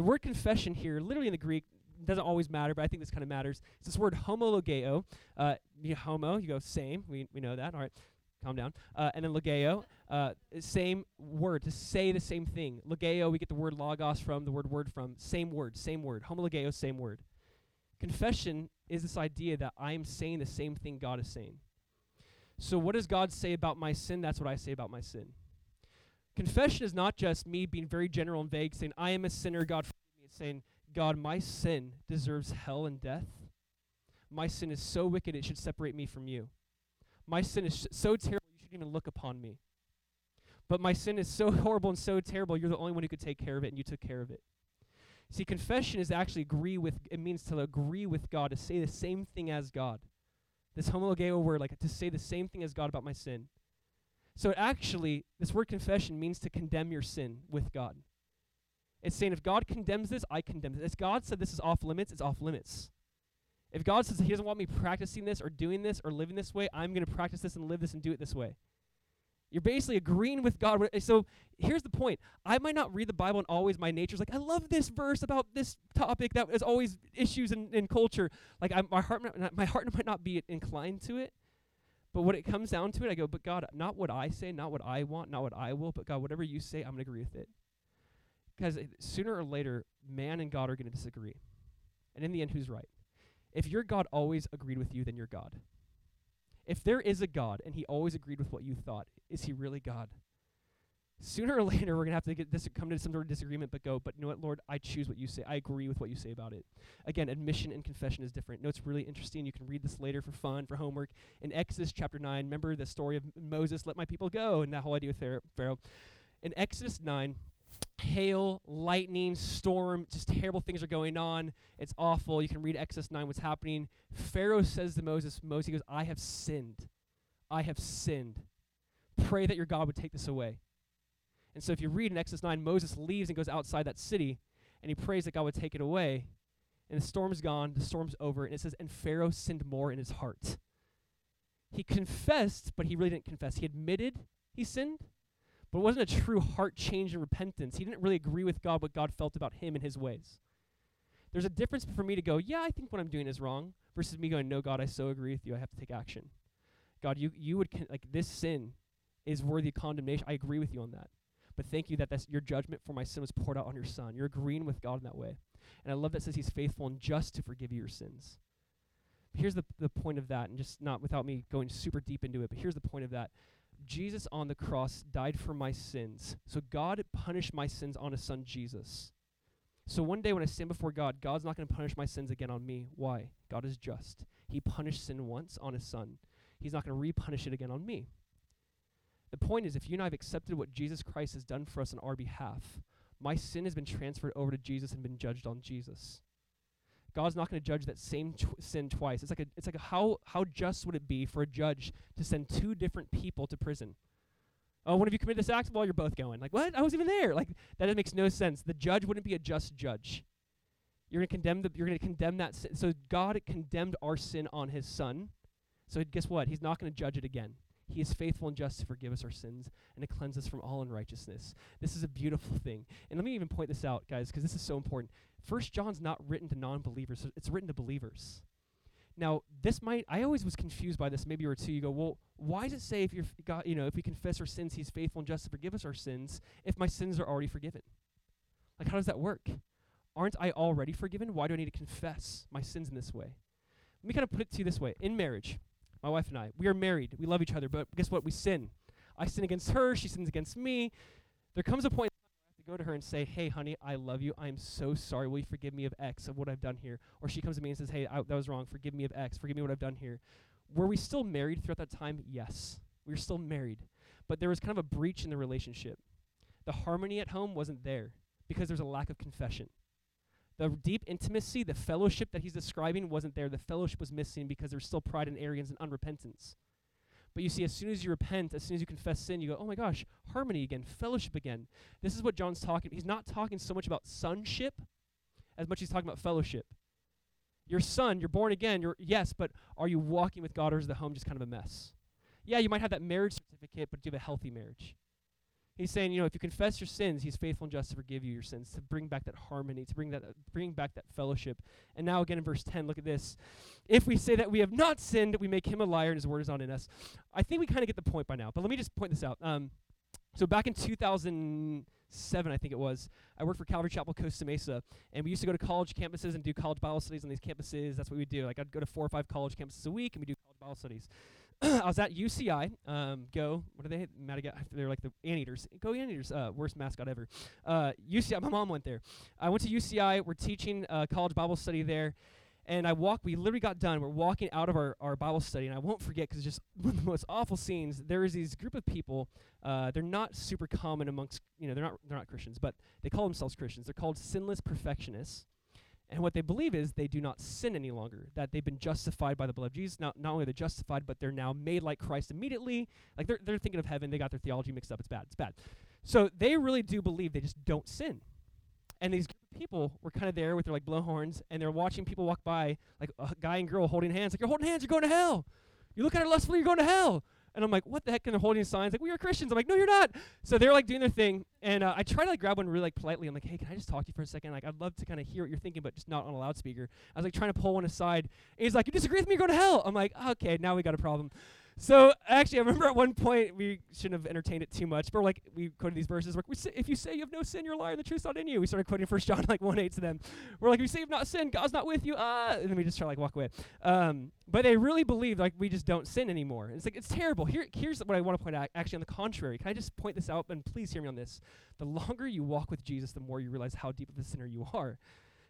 The word confession here, literally in the Greek, doesn't always matter, but I think this kind of matters. It's this word homologeo. Uh, you homo, you go same. We, we know that. All right, calm down. Uh, and then logeo, uh, same word to say the same thing. Logeo, we get the word logos from, the word word from. Same word, same word. Homologeo, same word. Confession is this idea that I am saying the same thing God is saying. So, what does God say about my sin? That's what I say about my sin. Confession is not just me being very general and vague, saying, I am a sinner, God forgive me. It's saying, God, my sin deserves hell and death. My sin is so wicked, it should separate me from you. My sin is sh- so terrible, you shouldn't even look upon me. But my sin is so horrible and so terrible, you're the only one who could take care of it, and you took care of it. See, confession is actually agree with, it means to agree with God, to say the same thing as God. This homologeo word, like to say the same thing as God about my sin. So it actually, this word confession means to condemn your sin with God. It's saying if God condemns this, I condemn this. If God said this is off limits, it's off limits. If God says He doesn't want me practicing this or doing this or living this way, I'm going to practice this and live this and do it this way. You're basically agreeing with God. So here's the point. I might not read the Bible and always my nature's like, I love this verse about this topic that is always issues in, in culture. Like I, my heart, my heart might not be inclined to it. But when it comes down to it, I go, but God, not what I say, not what I want, not what I will, but God, whatever you say, I'm going to agree with it. Because sooner or later, man and God are going to disagree. And in the end, who's right? If your God always agreed with you, then you're God. If there is a God and he always agreed with what you thought, is he really God? Sooner or later we're gonna have to get dis- come to some sort of disagreement, but go. But you know what, Lord, I choose what you say. I agree with what you say about it. Again, admission and confession is different. No, it's really interesting. You can read this later for fun, for homework. In Exodus chapter nine, remember the story of Moses, let my people go, and that whole idea with Pharaoh. In Exodus nine, hail, lightning, storm, just terrible things are going on. It's awful. You can read Exodus 9, what's happening. Pharaoh says to Moses, Moses, he goes, I have sinned. I have sinned. Pray that your God would take this away. And so if you read in Exodus 9, Moses leaves and goes outside that city, and he prays that God would take it away. And the storm's gone, the storm's over, and it says, and Pharaoh sinned more in his heart. He confessed, but he really didn't confess. He admitted he sinned, but it wasn't a true heart change and repentance. He didn't really agree with God what God felt about him and his ways. There's a difference for me to go, yeah, I think what I'm doing is wrong, versus me going, no, God, I so agree with you. I have to take action. God, you you would con- like this sin is worthy of condemnation. I agree with you on that. But thank you that that's your judgment for my sin was poured out on your son. You're agreeing with God in that way. And I love that says he's faithful and just to forgive you your sins. Here's the the point of that, and just not without me going super deep into it, but here's the point of that. Jesus on the cross died for my sins. So God punished my sins on his son Jesus. So one day when I stand before God, God's not going to punish my sins again on me. Why? God is just. He punished sin once on his son. He's not going to repunish it again on me. The point is, if you and I have accepted what Jesus Christ has done for us on our behalf, my sin has been transferred over to Jesus and been judged on Jesus. God's not going to judge that same tw- sin twice. It's like a, it's like a how how just would it be for a judge to send two different people to prison? Oh, one of you committed this act, well, you're both going. Like what? I was even there. Like that makes no sense. The judge wouldn't be a just judge. You're going to condemn the. You're going to condemn that sin. So God condemned our sin on His Son. So guess what? He's not going to judge it again. He is faithful and just to forgive us our sins and to cleanse us from all unrighteousness. This is a beautiful thing. And let me even point this out, guys, because this is so important. First John's not written to non-believers; it's written to believers. Now, this might I always was confused by this. Maybe you were too. You go, well, why does it say if you're God, you know, if we confess our sins, He's faithful and just to forgive us our sins? If my sins are already forgiven, like how does that work? Aren't I already forgiven? Why do I need to confess my sins in this way? Let me kind of put it to you this way: in marriage, my wife and I, we are married, we love each other, but guess what? We sin. I sin against her, she sins against me. There comes a point to go to her and say, "Hey, honey, I love you. I'm so sorry. Will you forgive me of X of what I've done here?" Or she comes to me and says, "Hey, I, that was wrong. Forgive me of X. Forgive me what I've done here." Were we still married throughout that time? Yes, we were still married, but there was kind of a breach in the relationship. The harmony at home wasn't there because there's a lack of confession. The deep intimacy, the fellowship that he's describing wasn't there. The fellowship was missing because there's still pride and arrogance and unrepentance. But you see, as soon as you repent, as soon as you confess sin, you go, oh my gosh, harmony again, fellowship again. This is what John's talking. He's not talking so much about sonship as much as he's talking about fellowship. Your son, you're born again, you're yes, but are you walking with God or is the home just kind of a mess? Yeah, you might have that marriage certificate, but do you have a healthy marriage? He's saying, you know, if you confess your sins, he's faithful and just to forgive you your sins, to bring back that harmony, to bring that uh, bring back that fellowship. And now again in verse 10, look at this. If we say that we have not sinned, we make him a liar and his word is not in us. I think we kind of get the point by now, but let me just point this out. Um, so back in 2007, I think it was, I worked for Calvary Chapel Costa Mesa, and we used to go to college campuses and do college Bible studies on these campuses. That's what we do. Like I'd go to four or five college campuses a week, and we do college Bible studies. I was at UCI. Um, go. What are they? Madagascar. They're like the anteaters. Go anteaters. Uh, worst mascot ever. Uh, UCI. My mom went there. I went to UCI. We're teaching uh, college Bible study there, and I walk. We literally got done. We're walking out of our, our Bible study, and I won't forget because it's just one of the most awful scenes. There is these group of people. Uh, they're not super common amongst you know they're not they're not Christians, but they call themselves Christians. They're called sinless perfectionists. And what they believe is they do not sin any longer, that they've been justified by the blood of Jesus. Not, not only are they justified, but they're now made like Christ immediately. Like they're, they're thinking of heaven, they got their theology mixed up. It's bad. It's bad. So they really do believe they just don't sin. And these people were kind of there with their like blowhorns, and they're watching people walk by, like a guy and girl holding hands. Like, you're holding hands, you're going to hell. You look at her lustfully, you're going to hell. And I'm like, what the heck? And they're holding signs like, we are Christians. I'm like, no, you're not. So they're like doing their thing. And uh, I try to like grab one really like politely. I'm like, hey, can I just talk to you for a second? Like, I'd love to kind of hear what you're thinking, but just not on a loudspeaker. I was like trying to pull one aside. And he's like, you disagree with me? You're going to hell. I'm like, okay, now we got a problem. So actually, I remember at one point we shouldn't have entertained it too much, but we're like we quoted these verses. Like, if you say you have no sin, you're a liar. The truth's not in you. We started quoting First John like one eight to them. We're like, if you say you've not sinned, God's not with you. Ah, and then we just try to like walk away. Um, but they really believe like we just don't sin anymore. And it's like it's terrible. Here, here's what I want to point out. Actually, on the contrary, can I just point this out? And please hear me on this. The longer you walk with Jesus, the more you realize how deep of a sinner you are.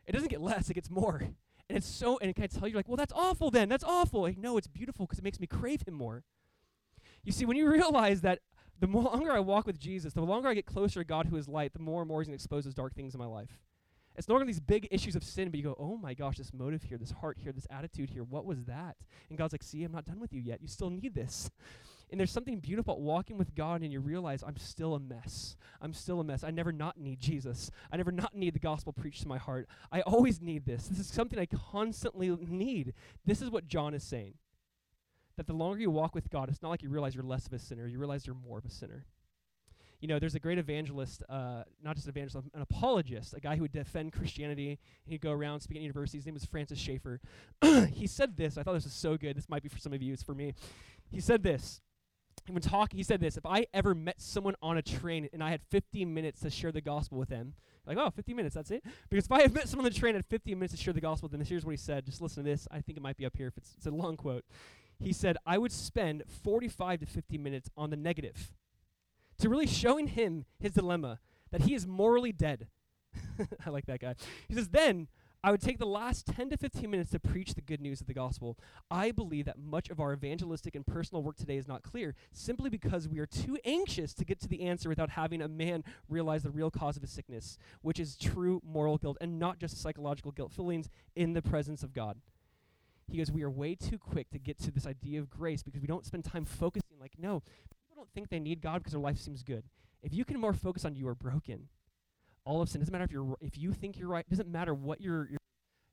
It doesn't get less; it gets more. And it's so. And it can I tell you, like, well, that's awful. Then that's awful. Like, no, it's beautiful because it makes me crave Him more. You see, when you realize that the longer I walk with Jesus, the longer I get closer to God who is light, the more and more He's going to expose those dark things in my life. It's no longer these big issues of sin, but you go, oh my gosh, this motive here, this heart here, this attitude here, what was that? And God's like, see, I'm not done with you yet. You still need this. And there's something beautiful about walking with God and you realize I'm still a mess. I'm still a mess. I never not need Jesus. I never not need the gospel preached to my heart. I always need this. This is something I constantly need. This is what John is saying that the longer you walk with God, it's not like you realize you're less of a sinner, you realize you're more of a sinner. You know, there's a great evangelist, uh, not just an evangelist, an apologist, a guy who would defend Christianity. He'd go around speaking at universities. His name was Francis Schaeffer. he said this. I thought this was so good. This might be for some of you. It's for me. He said this. When talking, he said this. If I ever met someone on a train and I had 15 minutes to share the gospel with them, like, oh, 15 minutes, that's it? Because if I had met someone on the train and had 15 minutes to share the gospel with them, here's what he said. Just listen to this. I think it might be up here if it's, it's a long quote he said, I would spend 45 to 50 minutes on the negative to really showing him his dilemma that he is morally dead. I like that guy. He says, then I would take the last 10 to 15 minutes to preach the good news of the gospel. I believe that much of our evangelistic and personal work today is not clear simply because we are too anxious to get to the answer without having a man realize the real cause of his sickness, which is true moral guilt and not just psychological guilt feelings in the presence of God. He goes, We are way too quick to get to this idea of grace because we don't spend time focusing. Like, no, people don't think they need God because their life seems good. If you can more focus on you are broken, all of sin doesn't matter if you're if you think you're right. Doesn't matter what your your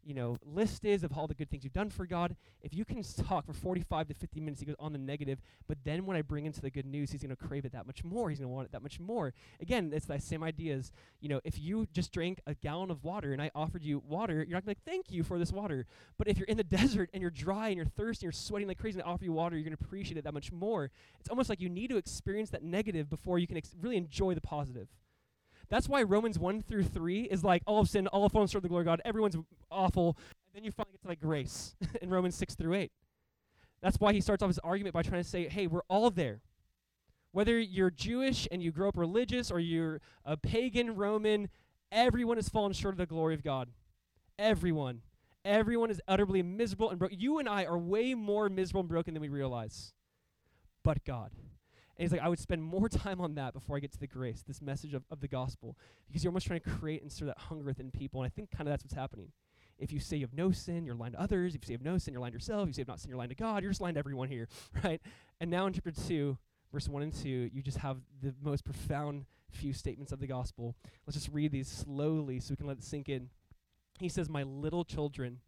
you know, list is of all the good things you've done for God. If you can talk for 45 to 50 minutes, he goes on the negative, but then when I bring into the good news, he's going to crave it that much more. He's going to want it that much more. Again, it's that same idea as, you know, if you just drank a gallon of water and I offered you water, you're not going to like, thank you for this water. But if you're in the desert and you're dry and you're thirsty and you're sweating like crazy and I offer you water, you're going to appreciate it that much more. It's almost like you need to experience that negative before you can ex- really enjoy the positive. That's why Romans 1 through 3 is like all of sin, all of fallen short of the glory of God. Everyone's awful. And then you finally get to like grace in Romans 6 through 8. That's why he starts off his argument by trying to say, hey, we're all there. Whether you're Jewish and you grow up religious or you're a pagan Roman, everyone has fallen short of the glory of God. Everyone. Everyone is utterly miserable and broken. You and I are way more miserable and broken than we realize. But God. And he's like, I would spend more time on that before I get to the grace, this message of, of the gospel. Because you're almost trying to create and stir that hunger within people. And I think kind of that's what's happening. If you say you have no sin, you're lying to others. If you say you have no sin, you're lying to yourself. If you say you have not sin, you're lying to God. You're just lying to everyone here, right? And now in chapter 2, verse 1 and 2, you just have the most profound few statements of the gospel. Let's just read these slowly so we can let it sink in. He says, My little children,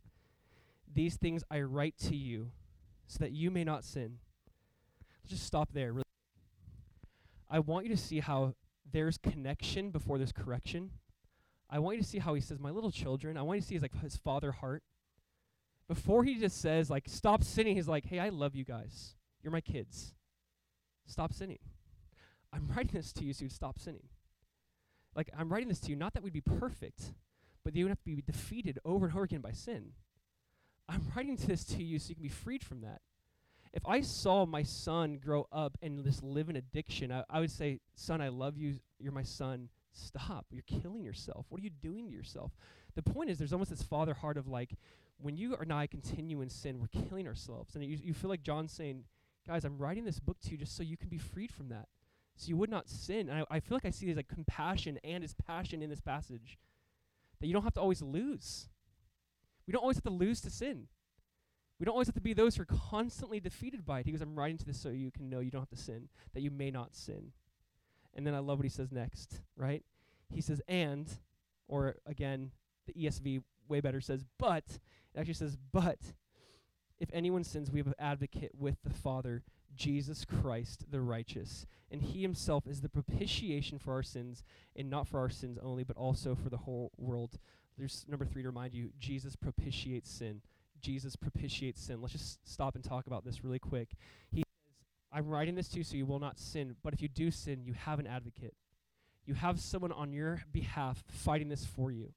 these things I write to you so that you may not sin. Let's just stop there. I want you to see how there's connection before there's correction. I want you to see how he says, My little children. I want you to see his like his father heart. Before he just says, like, stop sinning, he's like, Hey, I love you guys. You're my kids. Stop sinning. I'm writing this to you so you'd stop sinning. Like, I'm writing this to you not that we'd be perfect, but that you would have to be defeated over and over again by sin. I'm writing this to you so you can be freed from that if I saw my son grow up and just live in addiction, I, I would say, Son, I love you. You're my son. Stop. You're killing yourself. What are you doing to yourself? The point is, there's almost this father heart of like, when you and I continue in sin, we're killing ourselves. And you, you feel like John's saying, Guys, I'm writing this book to you just so you can be freed from that. So you would not sin. And I, I feel like I see his like compassion and his passion in this passage. That you don't have to always lose. We don't always have to lose to sin. We don't always have to be those who are constantly defeated by it. He goes, I'm writing to this so you can know you don't have to sin, that you may not sin. And then I love what he says next, right? He says, and, or again, the ESV way better says, but, it actually says, but, if anyone sins, we have an advocate with the Father, Jesus Christ the righteous. And he himself is the propitiation for our sins, and not for our sins only, but also for the whole world. There's number three to remind you Jesus propitiates sin. Jesus propitiates sin. Let's just stop and talk about this really quick. He says, I'm writing this to you so you will not sin, but if you do sin, you have an advocate. You have someone on your behalf fighting this for you.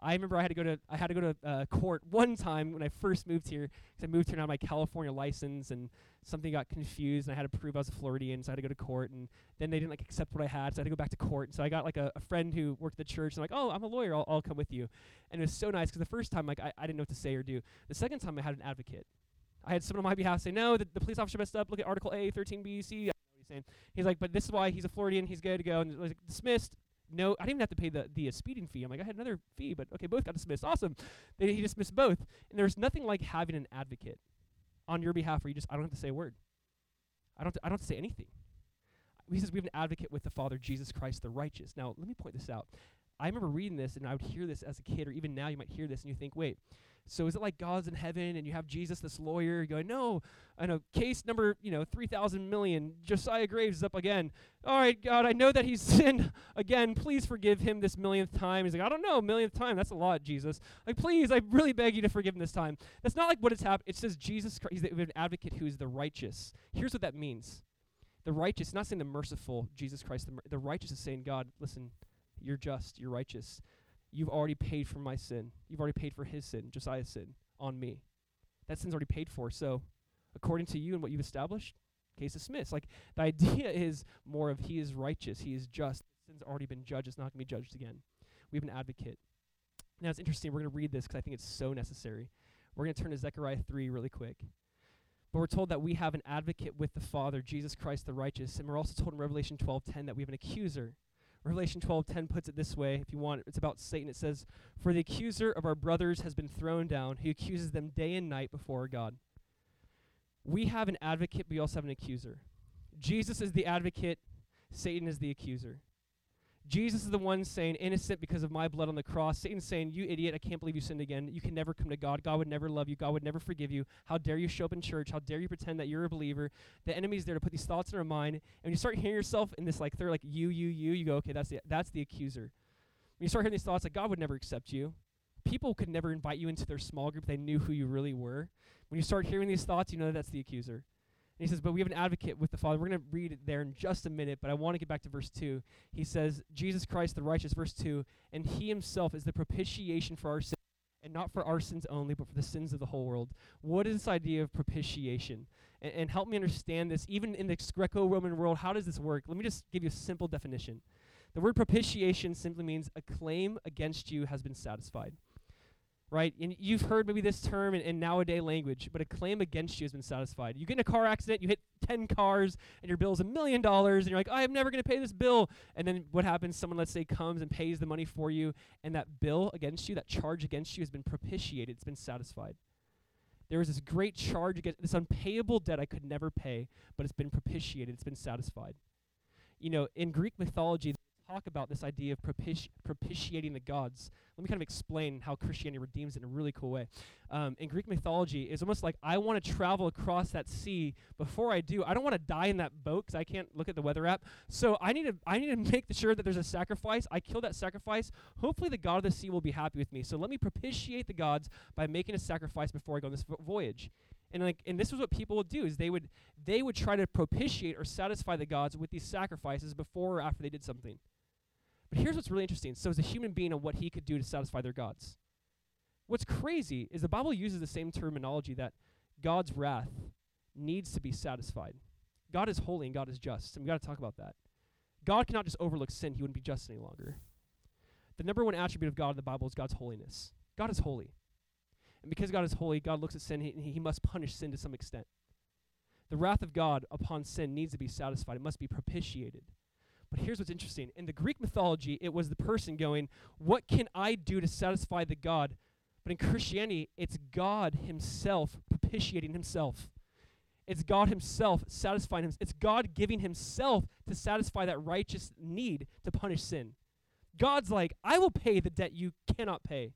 I remember I had to go to I had to go to uh, court one time when I first moved here because I moved here on my California license and something got confused and I had to prove I was a Floridian, so I had to go to court and then they didn't like accept what I had, so I had to go back to court. And so I got like a, a friend who worked at the church and like, oh, I'm a lawyer, I'll, I'll come with you. And it was so nice because the first time like I, I didn't know what to say or do. The second time I had an advocate. I had someone on my behalf say, no, the, the police officer messed up. Look at Article A, 13B, C. I don't know what he's saying. He's like, but this is why he's a Floridian. He's good to go. And it was like, dismissed. No, I didn't even have to pay the the uh, speeding fee. I'm like, I had another fee, but okay, both got dismissed. Awesome. They, he dismissed both. And there's nothing like having an advocate on your behalf where you just I don't have to say a word. I don't I don't have to say anything. He says we have an advocate with the Father, Jesus Christ the righteous. Now, let me point this out. I remember reading this and I would hear this as a kid, or even now you might hear this and you think, wait, so is it like God's in heaven and you have Jesus, this lawyer, going, no, I know, case number, you know, 3,000 million, Josiah Graves is up again. All right, God, I know that he's sinned again. Please forgive him this millionth time. He's like, I don't know, millionth time. That's a lot, Jesus. Like, please, I really beg you to forgive him this time. That's not like what has happened. It says Jesus Christ, he's the, an advocate who is the righteous. Here's what that means. The righteous, not saying the merciful, Jesus Christ, the, the righteous is saying, God, listen, you're just, you're righteous. You've already paid for my sin. You've already paid for his sin, Josiah's sin, on me. That sin's already paid for. So, according to you and what you've established, case dismissed. Like, the idea is more of he is righteous, he is just. Sin's already been judged, it's not going to be judged again. We have an advocate. Now, it's interesting. We're going to read this because I think it's so necessary. We're going to turn to Zechariah 3 really quick. But we're told that we have an advocate with the Father, Jesus Christ the righteous. And we're also told in Revelation 12:10 that we have an accuser. Revelation 12:10 puts it this way, if you want, it's about Satan. It says, "For the accuser of our brothers has been thrown down. He accuses them day and night before God." We have an advocate, but we also have an accuser. Jesus is the advocate, Satan is the accuser. Jesus is the one saying, innocent because of my blood on the cross. Satan's saying, You idiot, I can't believe you sinned again. You can never come to God. God would never love you. God would never forgive you. How dare you show up in church? How dare you pretend that you're a believer? The enemy's there to put these thoughts in our mind. And when you start hearing yourself in this like third, like you, you, you, you go, okay, that's the that's the accuser. When you start hearing these thoughts, like God would never accept you. People could never invite you into their small group. They knew who you really were. When you start hearing these thoughts, you know that that's the accuser. And he says, But we have an advocate with the Father. We're going to read it there in just a minute, but I want to get back to verse 2. He says, Jesus Christ, the righteous, verse 2, and he himself is the propitiation for our sins, and not for our sins only, but for the sins of the whole world. What is this idea of propitiation? And, and help me understand this. Even in the Greco Roman world, how does this work? Let me just give you a simple definition. The word propitiation simply means a claim against you has been satisfied right? And you've heard maybe this term in, in nowadays language, but a claim against you has been satisfied. You get in a car accident, you hit 10 cars, and your bill is a million dollars, and you're like, I'm never going to pay this bill. And then what happens? Someone, let's say, comes and pays the money for you, and that bill against you, that charge against you has been propitiated, it's been satisfied. There was this great charge against this unpayable debt I could never pay, but it's been propitiated, it's been satisfied. You know, in Greek mythology, talk about this idea of propiti- propitiating the gods. Let me kind of explain how Christianity redeems it in a really cool way. Um, in Greek mythology, it's almost like I want to travel across that sea. Before I do, I don't want to die in that boat because I can't look at the weather app. So I need to I need to make sure that there's a sacrifice. I kill that sacrifice. Hopefully, the God of the sea will be happy with me. So let me propitiate the gods by making a sacrifice before I go on this vo- voyage and like and this is what people would do is they would they would try to propitiate or satisfy the gods with these sacrifices before or after they did something but here's what's really interesting. So, as a human being and what he could do to satisfy their gods. What's crazy is the Bible uses the same terminology that God's wrath needs to be satisfied. God is holy and God is just, and we got to talk about that. God cannot just overlook sin, he wouldn't be just any longer. The number one attribute of God in the Bible is God's holiness. God is holy. And because God is holy, God looks at sin, he, he must punish sin to some extent. The wrath of God upon sin needs to be satisfied, it must be propitiated. But here's what's interesting. In the Greek mythology, it was the person going, What can I do to satisfy the God? But in Christianity, it's God Himself propitiating Himself. It's God Himself satisfying Himself. It's God giving Himself to satisfy that righteous need to punish sin. God's like, I will pay the debt you cannot pay.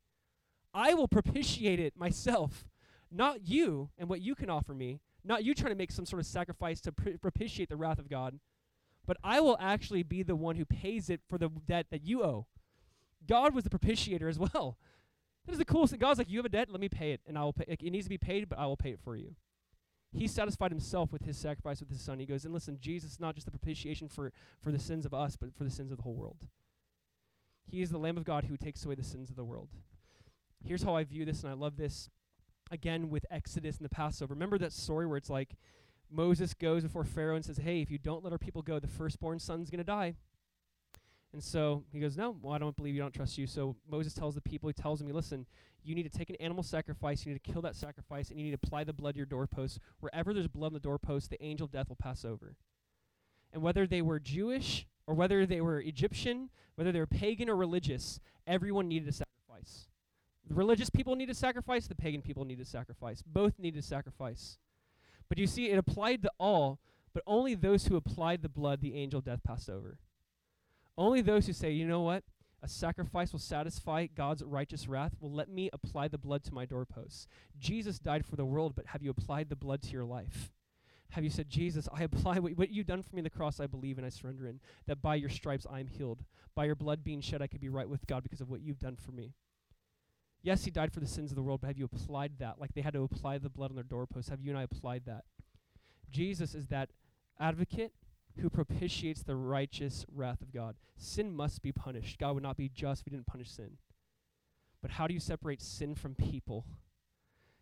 I will propitiate it myself, not you and what you can offer me, not you trying to make some sort of sacrifice to pr- propitiate the wrath of God but I will actually be the one who pays it for the debt that you owe. God was the propitiator as well. That is the coolest thing. God's like, you have a debt, let me pay it, and I will pay. Like, it needs to be paid, but I will pay it for you. He satisfied himself with his sacrifice with his son. He goes, and listen, Jesus is not just the propitiation for, for the sins of us, but for the sins of the whole world. He is the Lamb of God who takes away the sins of the world. Here's how I view this, and I love this again with Exodus and the Passover. Remember that story where it's like Moses goes before Pharaoh and says, Hey, if you don't let our people go, the firstborn son's going to die. And so he goes, No, well, I don't believe you, I don't trust you. So Moses tells the people, he tells them, Listen, you need to take an animal sacrifice, you need to kill that sacrifice, and you need to apply the blood to your doorposts. Wherever there's blood on the doorpost, the angel of death will pass over. And whether they were Jewish or whether they were Egyptian, whether they were pagan or religious, everyone needed a sacrifice. The religious people needed a sacrifice, the pagan people needed a sacrifice. Both needed a sacrifice. But you see, it applied to all, but only those who applied the blood, the angel death passed over. Only those who say, you know what? A sacrifice will satisfy God's righteous wrath. Will let me apply the blood to my doorposts. Jesus died for the world, but have you applied the blood to your life? Have you said, Jesus, I apply what, what you've done for me on the cross, I believe and I surrender in, that by your stripes I am healed. By your blood being shed, I could be right with God because of what you've done for me. Yes, he died for the sins of the world, but have you applied that? Like they had to apply the blood on their doorposts. Have you and I applied that? Jesus is that advocate who propitiates the righteous wrath of God. Sin must be punished. God would not be just if he didn't punish sin. But how do you separate sin from people?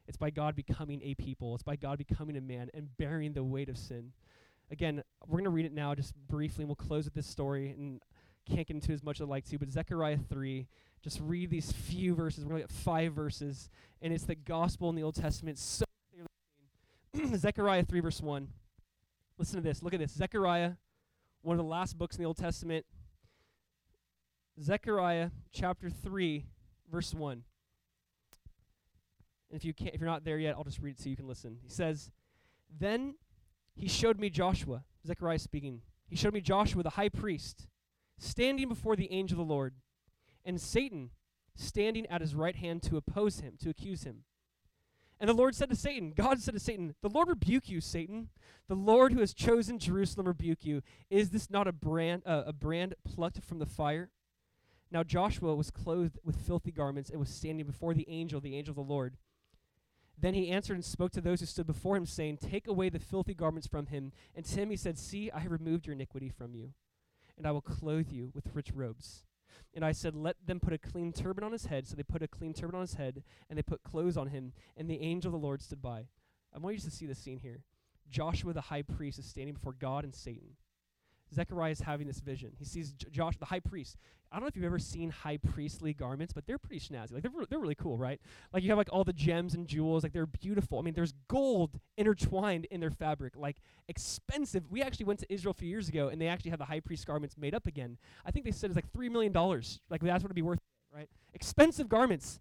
It's by God becoming a people. It's by God becoming a man and bearing the weight of sin. Again, we're going to read it now just briefly, and we'll close with this story. And can't get into as much as I'd like to, but Zechariah 3, just read these few verses. We're going to get five verses, and it's the gospel in the Old Testament so clearly. Zechariah 3, verse 1. Listen to this. Look at this. Zechariah, one of the last books in the Old Testament. Zechariah chapter 3, verse 1. And if you can't if you're not there yet, I'll just read it so you can listen. He says, Then he showed me Joshua, Zechariah speaking. He showed me Joshua the high priest, standing before the angel of the Lord, and Satan standing at his right hand to oppose him, to accuse him. And the Lord said to Satan, God said to Satan, The Lord rebuke you, Satan. The Lord who has chosen Jerusalem rebuke you. Is this not a brand, uh, a brand plucked from the fire? Now Joshua was clothed with filthy garments and was standing before the angel, the angel of the Lord. Then he answered and spoke to those who stood before him, saying, Take away the filthy garments from him. And to him he said, See, I have removed your iniquity from you, and I will clothe you with rich robes. And I said, Let them put a clean turban on his head. So they put a clean turban on his head, and they put clothes on him. And the angel of the Lord stood by. I want you to see the scene here. Joshua the high priest is standing before God and Satan. Zechariah is having this vision. He sees J- Josh, the high priest. I don't know if you've ever seen high priestly garments, but they're pretty snazzy. Like they're re- they're really cool, right? Like you have like all the gems and jewels. Like they're beautiful. I mean, there's gold intertwined in their fabric. Like expensive. We actually went to Israel a few years ago, and they actually have the high priest garments made up again. I think they said it's like three million dollars. Like that's what it'd be worth, right? Expensive garments.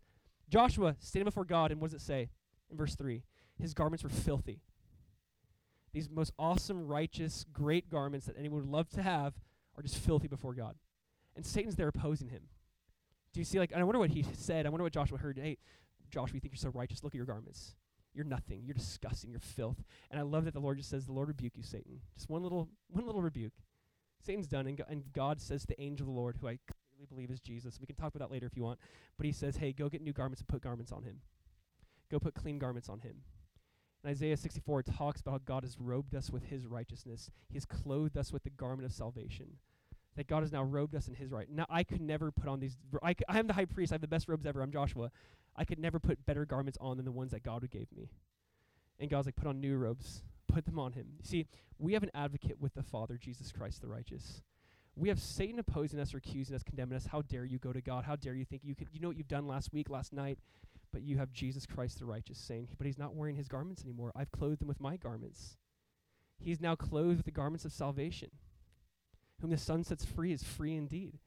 Joshua standing before God, and what does it say in verse three? His garments were filthy these most awesome, righteous, great garments that anyone would love to have are just filthy before God. And Satan's there opposing him. Do you see, like, I wonder what he said. I wonder what Joshua heard. Hey, Joshua, you think you're so righteous? Look at your garments. You're nothing. You're disgusting. You're filth. And I love that the Lord just says, the Lord rebuke you, Satan. Just one little, one little rebuke. Satan's done, and, go- and God says to the angel of the Lord, who I clearly believe is Jesus. We can talk about that later if you want. But he says, hey, go get new garments and put garments on him. Go put clean garments on him. Isaiah 64, it talks about how God has robed us with his righteousness. He has clothed us with the garment of salvation. That God has now robed us in his right. Now, I could never put on these. I, c- I am the high priest. I have the best robes ever. I'm Joshua. I could never put better garments on than the ones that God gave me. And God's like, put on new robes. Put them on him. See, we have an advocate with the Father, Jesus Christ the righteous. We have Satan opposing us or accusing us, condemning us. How dare you go to God? How dare you think you could? You know what you've done last week, last night? But you have Jesus Christ the righteous saying, But he's not wearing his garments anymore. I've clothed him with my garments. He's now clothed with the garments of salvation. Whom the Son sets free is free indeed.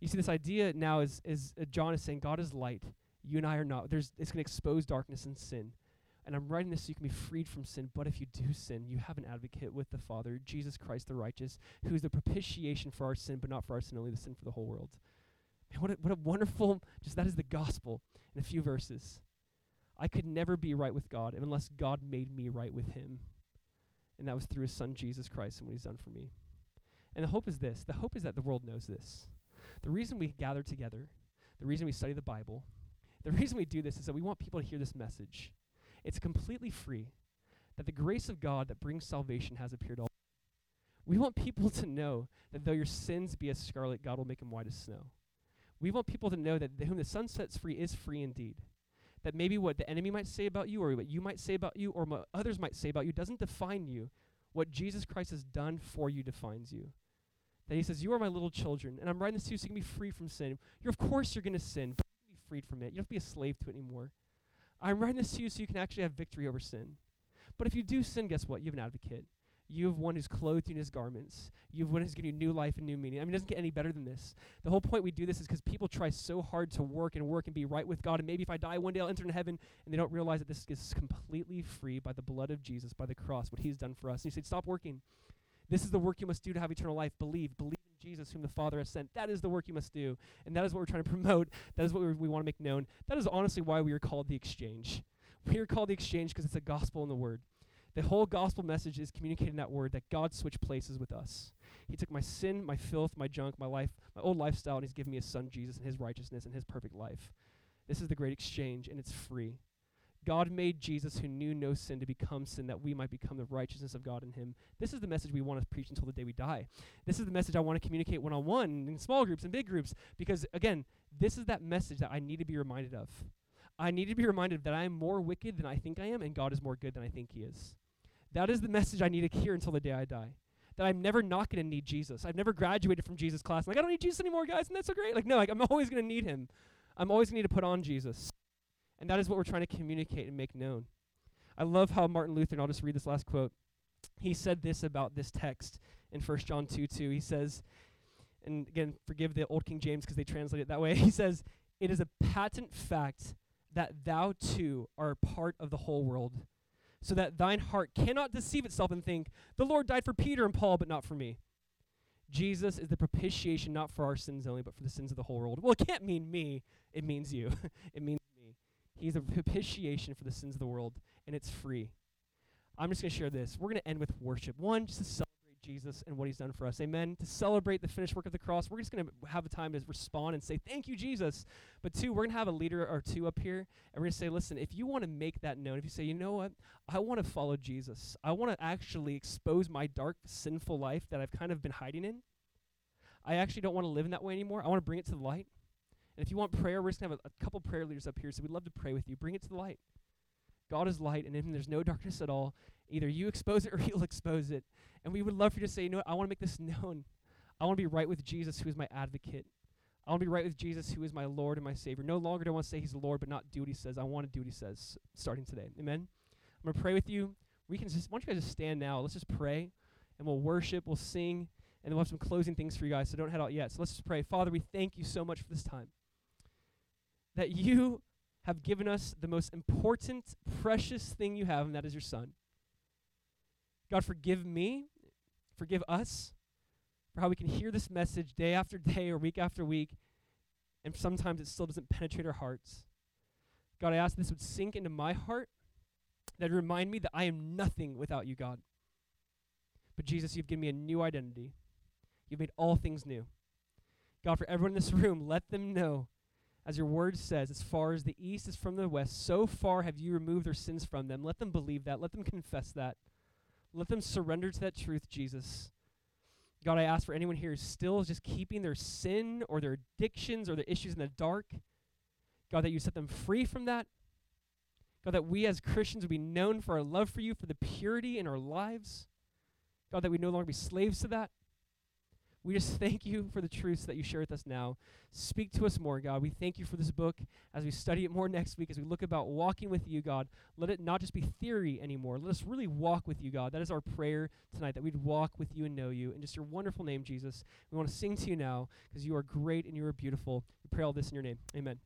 You see, this idea now is, is uh, John is saying, God is light. You and I are not. There's, it's going to expose darkness and sin. And I'm writing this so you can be freed from sin. But if you do sin, you have an advocate with the Father, Jesus Christ the righteous, who is the propitiation for our sin, but not for our sin, only the sin for the whole world. Man, what a, what a wonderful, just that is the gospel in a few verses. I could never be right with God unless God made me right with him. And that was through his son Jesus Christ and what he's done for me. And the hope is this. The hope is that the world knows this. The reason we gather together, the reason we study the Bible, the reason we do this is that we want people to hear this message. It's completely free. that the grace of God that brings salvation has appeared all. We want people to know that though your sins be as scarlet, God will make them white as snow. We want people to know that whom the son sets free is free indeed. That maybe what the enemy might say about you, or what you might say about you, or what others might say about you, doesn't define you. What Jesus Christ has done for you defines you. That he says, You are my little children, and I'm writing this to you so you can be free from sin. You're, of course, you're going to sin, but you can be freed from it. You don't have to be a slave to it anymore. I'm writing this to you so you can actually have victory over sin. But if you do sin, guess what? You have an advocate. You have one who's clothed in his garments. You have one who's giving you new life and new meaning. I mean, it doesn't get any better than this. The whole point we do this is because people try so hard to work and work and be right with God. And maybe if I die one day, I'll enter into heaven. And they don't realize that this is completely free by the blood of Jesus, by the cross, what he's done for us. And you say, stop working. This is the work you must do to have eternal life. Believe. Believe in Jesus, whom the Father has sent. That is the work you must do. And that is what we're trying to promote. That is what we, we want to make known. That is honestly why we are called the exchange. We are called the exchange because it's a gospel in the word. The whole gospel message is communicating that word that God switched places with us. He took my sin, my filth, my junk, my life, my old lifestyle, and He's given me His Son Jesus and His righteousness and His perfect life. This is the great exchange, and it's free. God made Jesus, who knew no sin, to become sin that we might become the righteousness of God in Him. This is the message we want to preach until the day we die. This is the message I want to communicate one on one, in small groups, and big groups, because, again, this is that message that I need to be reminded of. I need to be reminded that I am more wicked than I think I am, and God is more good than I think He is. That is the message I need to hear until the day I die. That I'm never not going to need Jesus. I've never graduated from Jesus class. Like, I don't need Jesus anymore, guys, and that's so great. Like, no, like I'm always going to need him. I'm always going to need to put on Jesus. And that is what we're trying to communicate and make known. I love how Martin Luther, and I'll just read this last quote. He said this about this text in 1 John 2 2. He says, and again, forgive the old King James because they translate it that way. He says, It is a patent fact that thou too are part of the whole world so that thine heart cannot deceive itself and think, The Lord died for Peter and Paul, but not for me. Jesus is the propitiation not for our sins only, but for the sins of the whole world. Well, it can't mean me, it means you. it means me. He's a propitiation for the sins of the world, and it's free. I'm just going to share this. We're going to end with worship. One, just celebrate Jesus and what he's done for us. Amen. To celebrate the finished work of the cross, we're just going to have a time to respond and say, Thank you, Jesus. But two, we're going to have a leader or two up here, and we're going to say, Listen, if you want to make that known, if you say, You know what? I want to follow Jesus, I want to actually expose my dark, sinful life that I've kind of been hiding in. I actually don't want to live in that way anymore. I want to bring it to the light. And if you want prayer, we're just going to have a, a couple prayer leaders up here, so we'd love to pray with you. Bring it to the light. God is light, and in him there's no darkness at all. Either you expose it or he'll expose it. And we would love for you to say, you know what, I want to make this known. I want to be right with Jesus, who is my advocate. I want to be right with Jesus, who is my Lord and my Savior. No longer do I want to say he's the Lord, but not do what he says. I want to do what he says starting today. Amen? I'm going to pray with you. We can just, why don't you guys just stand now? Let's just pray, and we'll worship, we'll sing, and we'll have some closing things for you guys, so don't head out yet. So let's just pray. Father, we thank you so much for this time. That you have given us the most important, precious thing you have, and that is your Son. God, forgive me Forgive us for how we can hear this message day after day or week after week, and sometimes it still doesn't penetrate our hearts. God, I ask this would sink into my heart, that remind me that I am nothing without you, God. But Jesus, you've given me a new identity. You've made all things new. God, for everyone in this room, let them know, as your word says, as far as the east is from the west, so far have you removed their sins from them. Let them believe that. Let them confess that. Let them surrender to that truth, Jesus. God, I ask for anyone here who still just keeping their sin or their addictions or their issues in the dark. God, that you set them free from that. God, that we as Christians would be known for our love for you, for the purity in our lives. God, that we no longer be slaves to that. We just thank you for the truths that you share with us now. Speak to us more, God. We thank you for this book as we study it more next week, as we look about walking with you, God. Let it not just be theory anymore. Let us really walk with you, God. That is our prayer tonight, that we'd walk with you and know you. In just your wonderful name, Jesus, we want to sing to you now because you are great and you are beautiful. We pray all this in your name. Amen.